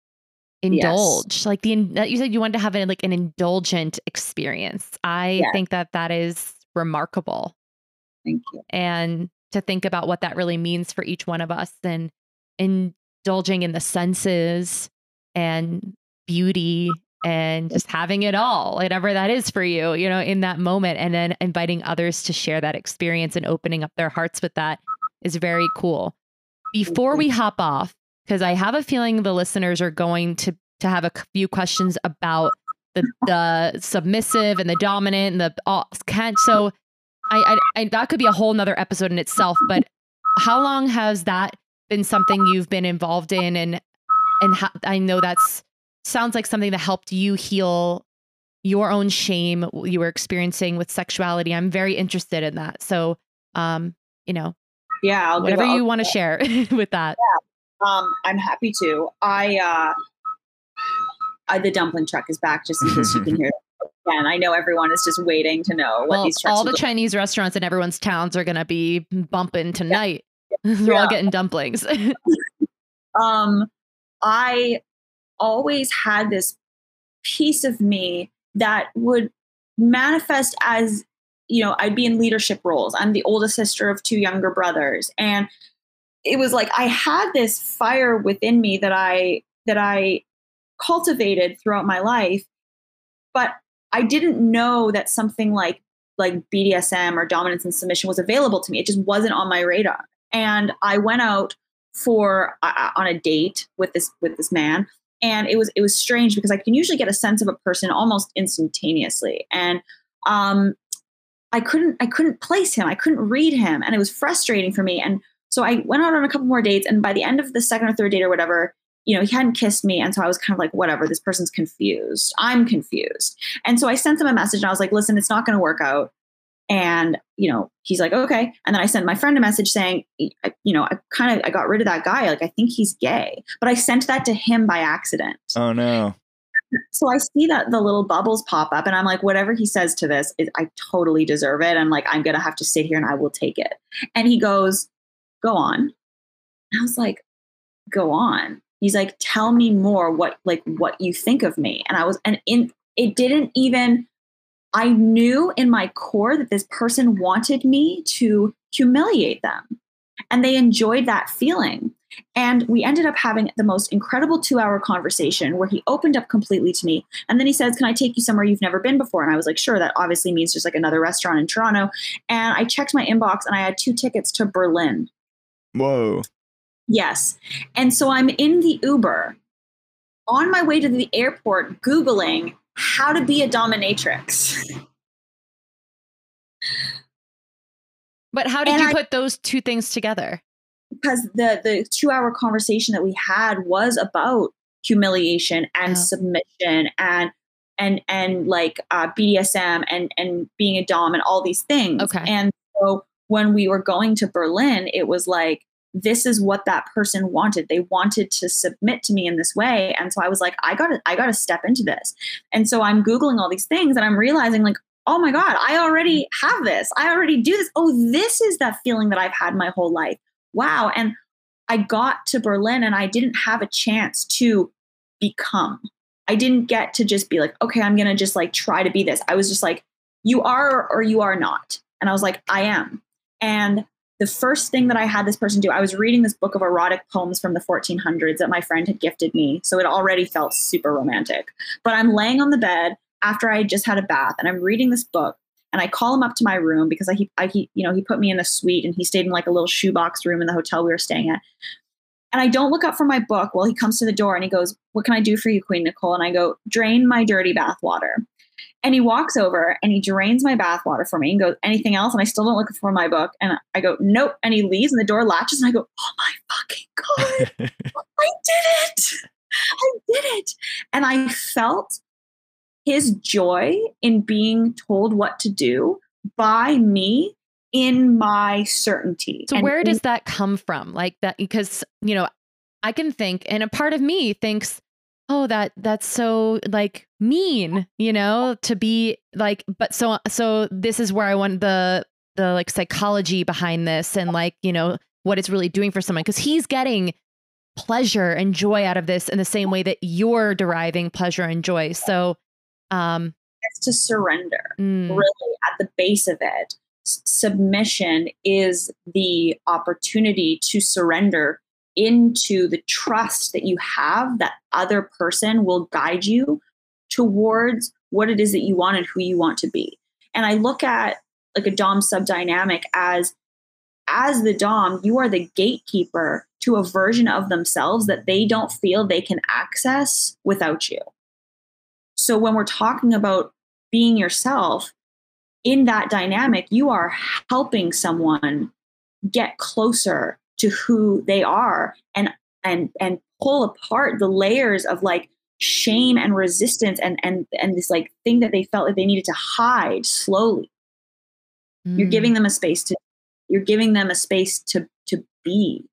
indulge yes. like the you said you wanted to have an like an indulgent experience i yes. think that that is remarkable thank you and to think about what that really means for each one of us and indulging in the senses and beauty and just having it all, whatever that is for you, you know, in that moment. And then inviting others to share that experience and opening up their hearts with that is very cool. Before mm-hmm. we hop off, because I have a feeling the listeners are going to to have a few questions about the the submissive and the dominant and the all can't so I, I, I that could be a whole nother episode in itself but how long has that been something you've been involved in and and how, I know that's sounds like something that helped you heal your own shame you were experiencing with sexuality. I'm very interested in that. So, um, you know, yeah, I'll whatever you want to share [laughs] with that. Yeah, um, I'm happy to. I, uh, I, the dumpling truck is back just in case you can [laughs] hear. And I know everyone is just waiting to know what well, these. All the Chinese restaurants in everyone's towns are going to be bumping tonight. [laughs] Yeah. They're yeah. all getting dumplings. [laughs] um, I always had this piece of me that would manifest as you know i'd be in leadership roles i'm the oldest sister of two younger brothers and it was like i had this fire within me that i that i cultivated throughout my life but i didn't know that something like like bdsm or dominance and submission was available to me. It just wasn't on my radar. And i went out for uh, on a date with this with this man and it was it was strange because I can usually get a sense of a person almost instantaneously, and um, I couldn't I couldn't place him, I couldn't read him, and it was frustrating for me. And so I went out on a couple more dates, and by the end of the second or third date or whatever, you know, he hadn't kissed me, and so I was kind of like, whatever, this person's confused. I'm confused, and so I sent him a message, and I was like, listen, it's not going to work out. And, you know, he's like, okay. And then I sent my friend a message saying, you know, I kind of, I got rid of that guy. Like, I think he's gay, but I sent that to him by accident. Oh no. So I see that the little bubbles pop up and I'm like, whatever he says to this, is, I totally deserve it. I'm like, I'm going to have to sit here and I will take it. And he goes, go on. And I was like, go on. He's like, tell me more what, like, what you think of me. And I was, and in, it didn't even I knew in my core that this person wanted me to humiliate them. And they enjoyed that feeling. And we ended up having the most incredible two hour conversation where he opened up completely to me. And then he says, Can I take you somewhere you've never been before? And I was like, Sure, that obviously means just like another restaurant in Toronto. And I checked my inbox and I had two tickets to Berlin. Whoa. Yes. And so I'm in the Uber on my way to the airport, Googling how to be a dominatrix. But how did And you I- put those two things together? because the the two hour conversation that we had was about humiliation and Oh. submission and and and like uh, BDSM and and being a dom and all these things. Okay. And so when we were going to Berlin, it was like this is what that person wanted. They wanted to submit to me in this way, and so I was like, I gotta I gotta step into this. And so I'm googling all these things, and I'm realizing like. Oh my God, I already have this. I already do this. Oh, this is that feeling that I've had my whole life wow. And I got to Berlin and I didn't have a chance to become. I didn't get to just be like, okay, I'm to just like try to be this. I was just like, you are or you are not. And I was like, I am. And the first thing that I had this person do, I was reading this book of erotic poems from the 1400s that my friend had gifted me. So it already felt super romantic. But I'm laying on the bed after I just had a bath and I'm reading this book and I call him up to my room because I, he, I, he, you know, he put me in a suite and he stayed in like a little shoebox room in the hotel we were staying at. And I don't look up from my book. Well, he comes to the door and he goes, "What can I do for you, Queen Nicolle?" And I go, "Drain my dirty bath water." And he walks over and he drains my bathwater for me and goes, "Anything else?" And I still don't look for my book. And I go, "Nope." And he leaves and the door latches and I go, "Oh my fucking god, [laughs] I did it! I did it!" And I felt his joy in being told what to do by me in my certainty. So And where in- does that come from? Like that because, you know, I can think and a part of me thinks, "Oh, that that's so like mean, you know, to be like but so so this is where I want the the like psychology behind this and like, you know, what it's really doing for someone because he's getting pleasure and joy out of this in the same way that you're deriving pleasure and joy. So um it's to surrender? mm, really at the base of it submission is the opportunity to surrender into the trust that you have that other person will guide you towards what it is that you want and who you want to be. And i look at like a dom sub dynamic as as the dom you are the gatekeeper to a version of themselves that they don't feel they can access without you. So when we're talking about being yourself in that dynamic, you are helping someone get closer to who they are and and and pull apart the layers of like shame and resistance and and and this like thing that they felt like they needed to hide slowly. You're mm. giving them a space to you're giving them a space to to be.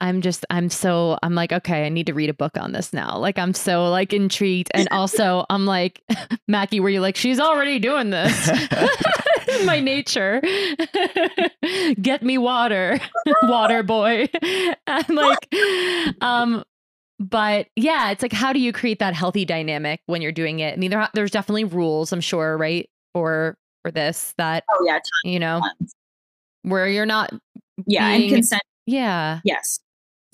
I'm just I'm so I'm like okay I need to read a book on this now like I'm so like intrigued and [laughs] also I'm like [laughs] Mackie were you like she's already doing this [laughs] [laughs] my nature. [laughs] Get me water [laughs] water boy. I'm like um but yeah it's like how do you create that healthy dynamic when you're doing it? I mean there, there's definitely rules I'm sure right? For for this that Oh yeah, you know where you're not yeah, and consent. yeah. Yes,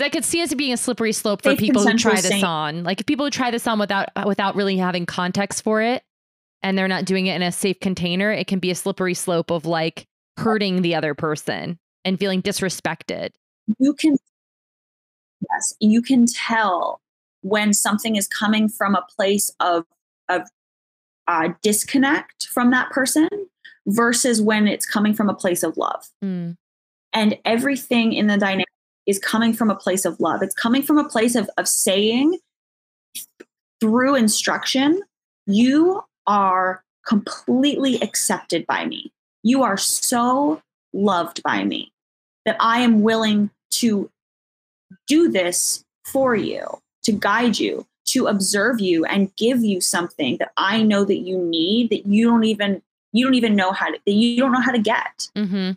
I could see it being a slippery slope for Safe people who try this on. Like if people who try this on without without really having context for it and they're not doing it in a safe container, it can be a slippery slope of like hurting the other person and feeling disrespected. you can yes you can tell when something is coming from a place of of uh, disconnect from that person versus when it's coming from a place of love. Mm, and everything in the dynamic is coming from a place of love. It's coming from a place of of saying through instruction you are completely accepted by me. You are so loved by me that I am willing to do this for you, to guide you, to observe you and give you something that I know that you need that you don't even you don't even know how to that you don't know how to get. Mm-hmm.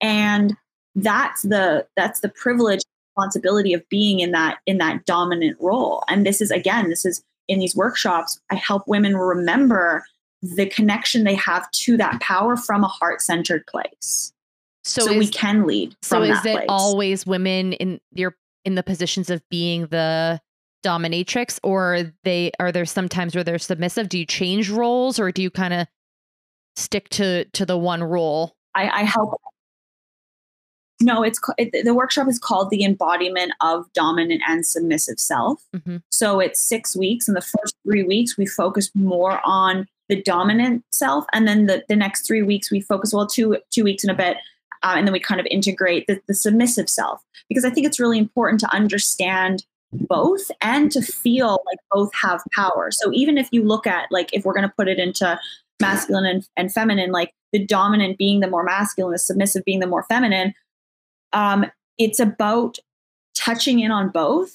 And that's the that's the privilege responsibility of being in that in that dominant role. And this is again, this is in these workshops, I help women remember the connection they have to that power from a heart-centered place. So, So, is, we can lead so is it place. always women in your in the positions of being the dominatrix, or they are there sometimes where they're submissive? Do you change roles, or do you kind of stick to to the one role? I, I help. No, it's it, the workshop is called the embodiment of dominant and submissive self. hmm So it's six weeks. and the first three weeks, we focus more on the dominant self, and then the, the next three weeks we focus well two two weeks and a bit, uh, and then we kind of integrate the, the submissive self because I think it's really important to understand both and to feel like both have power. So even if you look at like if we're going to put it into masculine and, and feminine, like the dominant being the more masculine, the submissive being the more feminine, um, it's about touching in on both,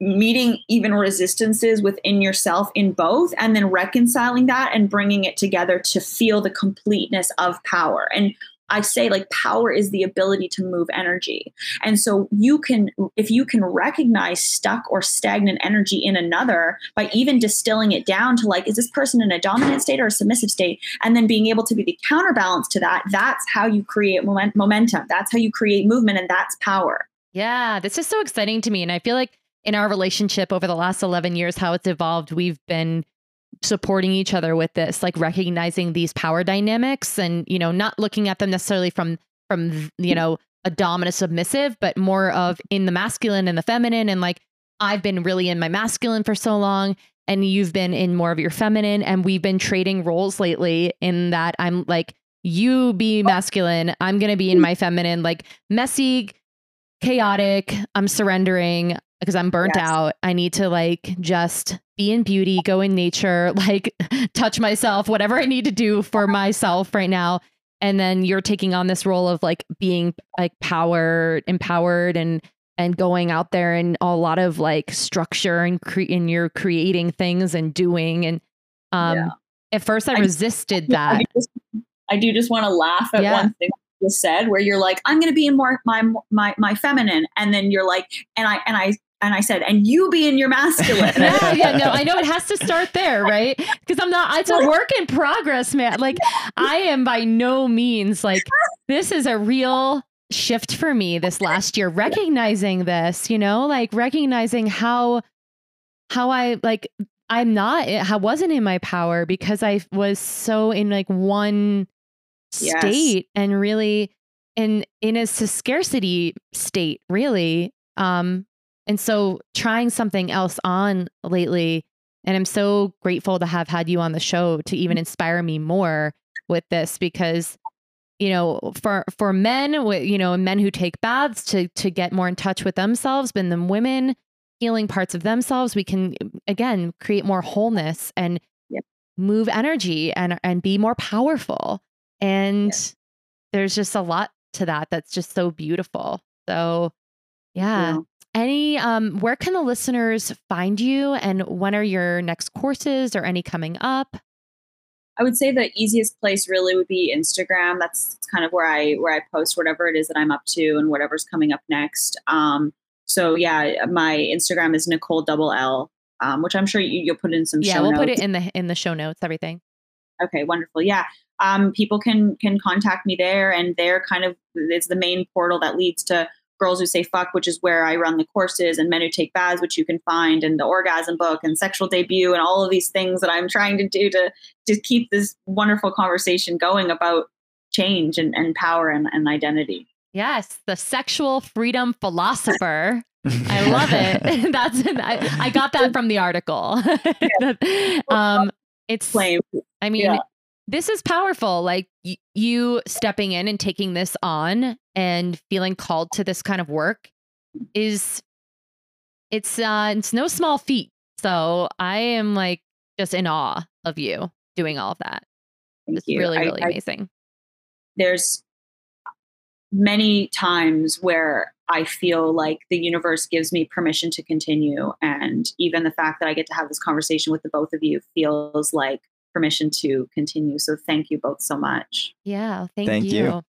meeting even resistances within yourself in both, and then reconciling that and bringing it together to feel the completeness of power. And I say, like, power is the ability to move energy. And so you can, if you can recognize stuck or stagnant energy in another by even distilling it down to, like, is this person in a dominant state or a submissive state? And then being able to be the counterbalance to that, that's how you create moment- momentum. That's how you create movement, and that's power. Yeah, this is so exciting to me, and I feel like in our relationship over the last eleven years, how it's evolved, we've been supporting each other with this, like recognizing these power dynamics, and you know, not looking at them necessarily from from you know a dominant submissive, but more of in the masculine and the feminine, and like I've been really in my masculine for so long. And you've been in more of your feminine, and we've been trading roles lately. In that, I'm like, you be masculine, I'm gonna be in mm. my feminine, like messy, chaotic. I'm surrendering because I'm burnt Yes. out. I need to like just be in beauty, go in nature, [laughs] like touch myself, whatever I need to do for [laughs] myself right now. And then you're taking on this role of like being like power, empowered and and going out there and a lot of like structure and cre- and you're creating things and doing and um Yeah. at first I, I- resisted [laughs] I that. do just, I do just want to laugh at Yeah. one thing you just said, where you're like, "I'm going to be in more my my my feminine," and then you're like, and I and I and I said, "And you be in your masculine." [laughs] yeah, yeah, no, I know it has to start there, right? Because I'm not, it's a work in progress, man. Like, I am by no means like, this is a real shift for me this last year, recognizing this, you know, like recognizing how, how I like, I'm not, I wasn't in my power because I was so in like one Yes. state and really in, in a scarcity state, really. Um, and so trying something else on lately, and I'm so grateful to have had you on the show to even mm-hmm. inspire me more with this because you know for for men you know men who take baths to to get more in touch with themselves but then women healing parts of themselves we can again create more wholeness and Yep. move energy and and be more powerful. And there's just a lot to that that's just so beautiful. So yeah. Yeah. Any um where can the listeners find you and when are your next courses or any coming up I would say the easiest place really would be Instagram. That's kind of where I where I post whatever it is that I'm up to and whatever's coming up next. Um, so yeah, my Instagram is Nicolle Double L, um, which I'm sure you, you'll put in some. Show notes. Yeah we'll put it in the in the show notes everything Okay, wonderful. Yeah. Um, people can can contact me there and they're kind of it's the main portal that leads to girls who say fuck, which is where I run the courses and men who take baths, which you can find and the orgasm book and sexual debut and all of these things that I'm trying to do to to keep this wonderful conversation going about change and, and power and, and identity. yes the sexual freedom philosopher [laughs] i love it [laughs] that's I, I got that from the article [laughs] um it's Flame. I mean, Yeah. This is powerful. Like y- you stepping in and taking this on and feeling called to this kind of work is it's uh it's no small feat. So I am like just in awe of you. doing all of that. Thank it's you. really, really I- amazing. there's many times where I feel like the universe gives me permission to continue. And even the fact that I get to have this conversation with the both of you feels like permission to continue. So thank you both so much. Yeah. Thank, Thank you. you.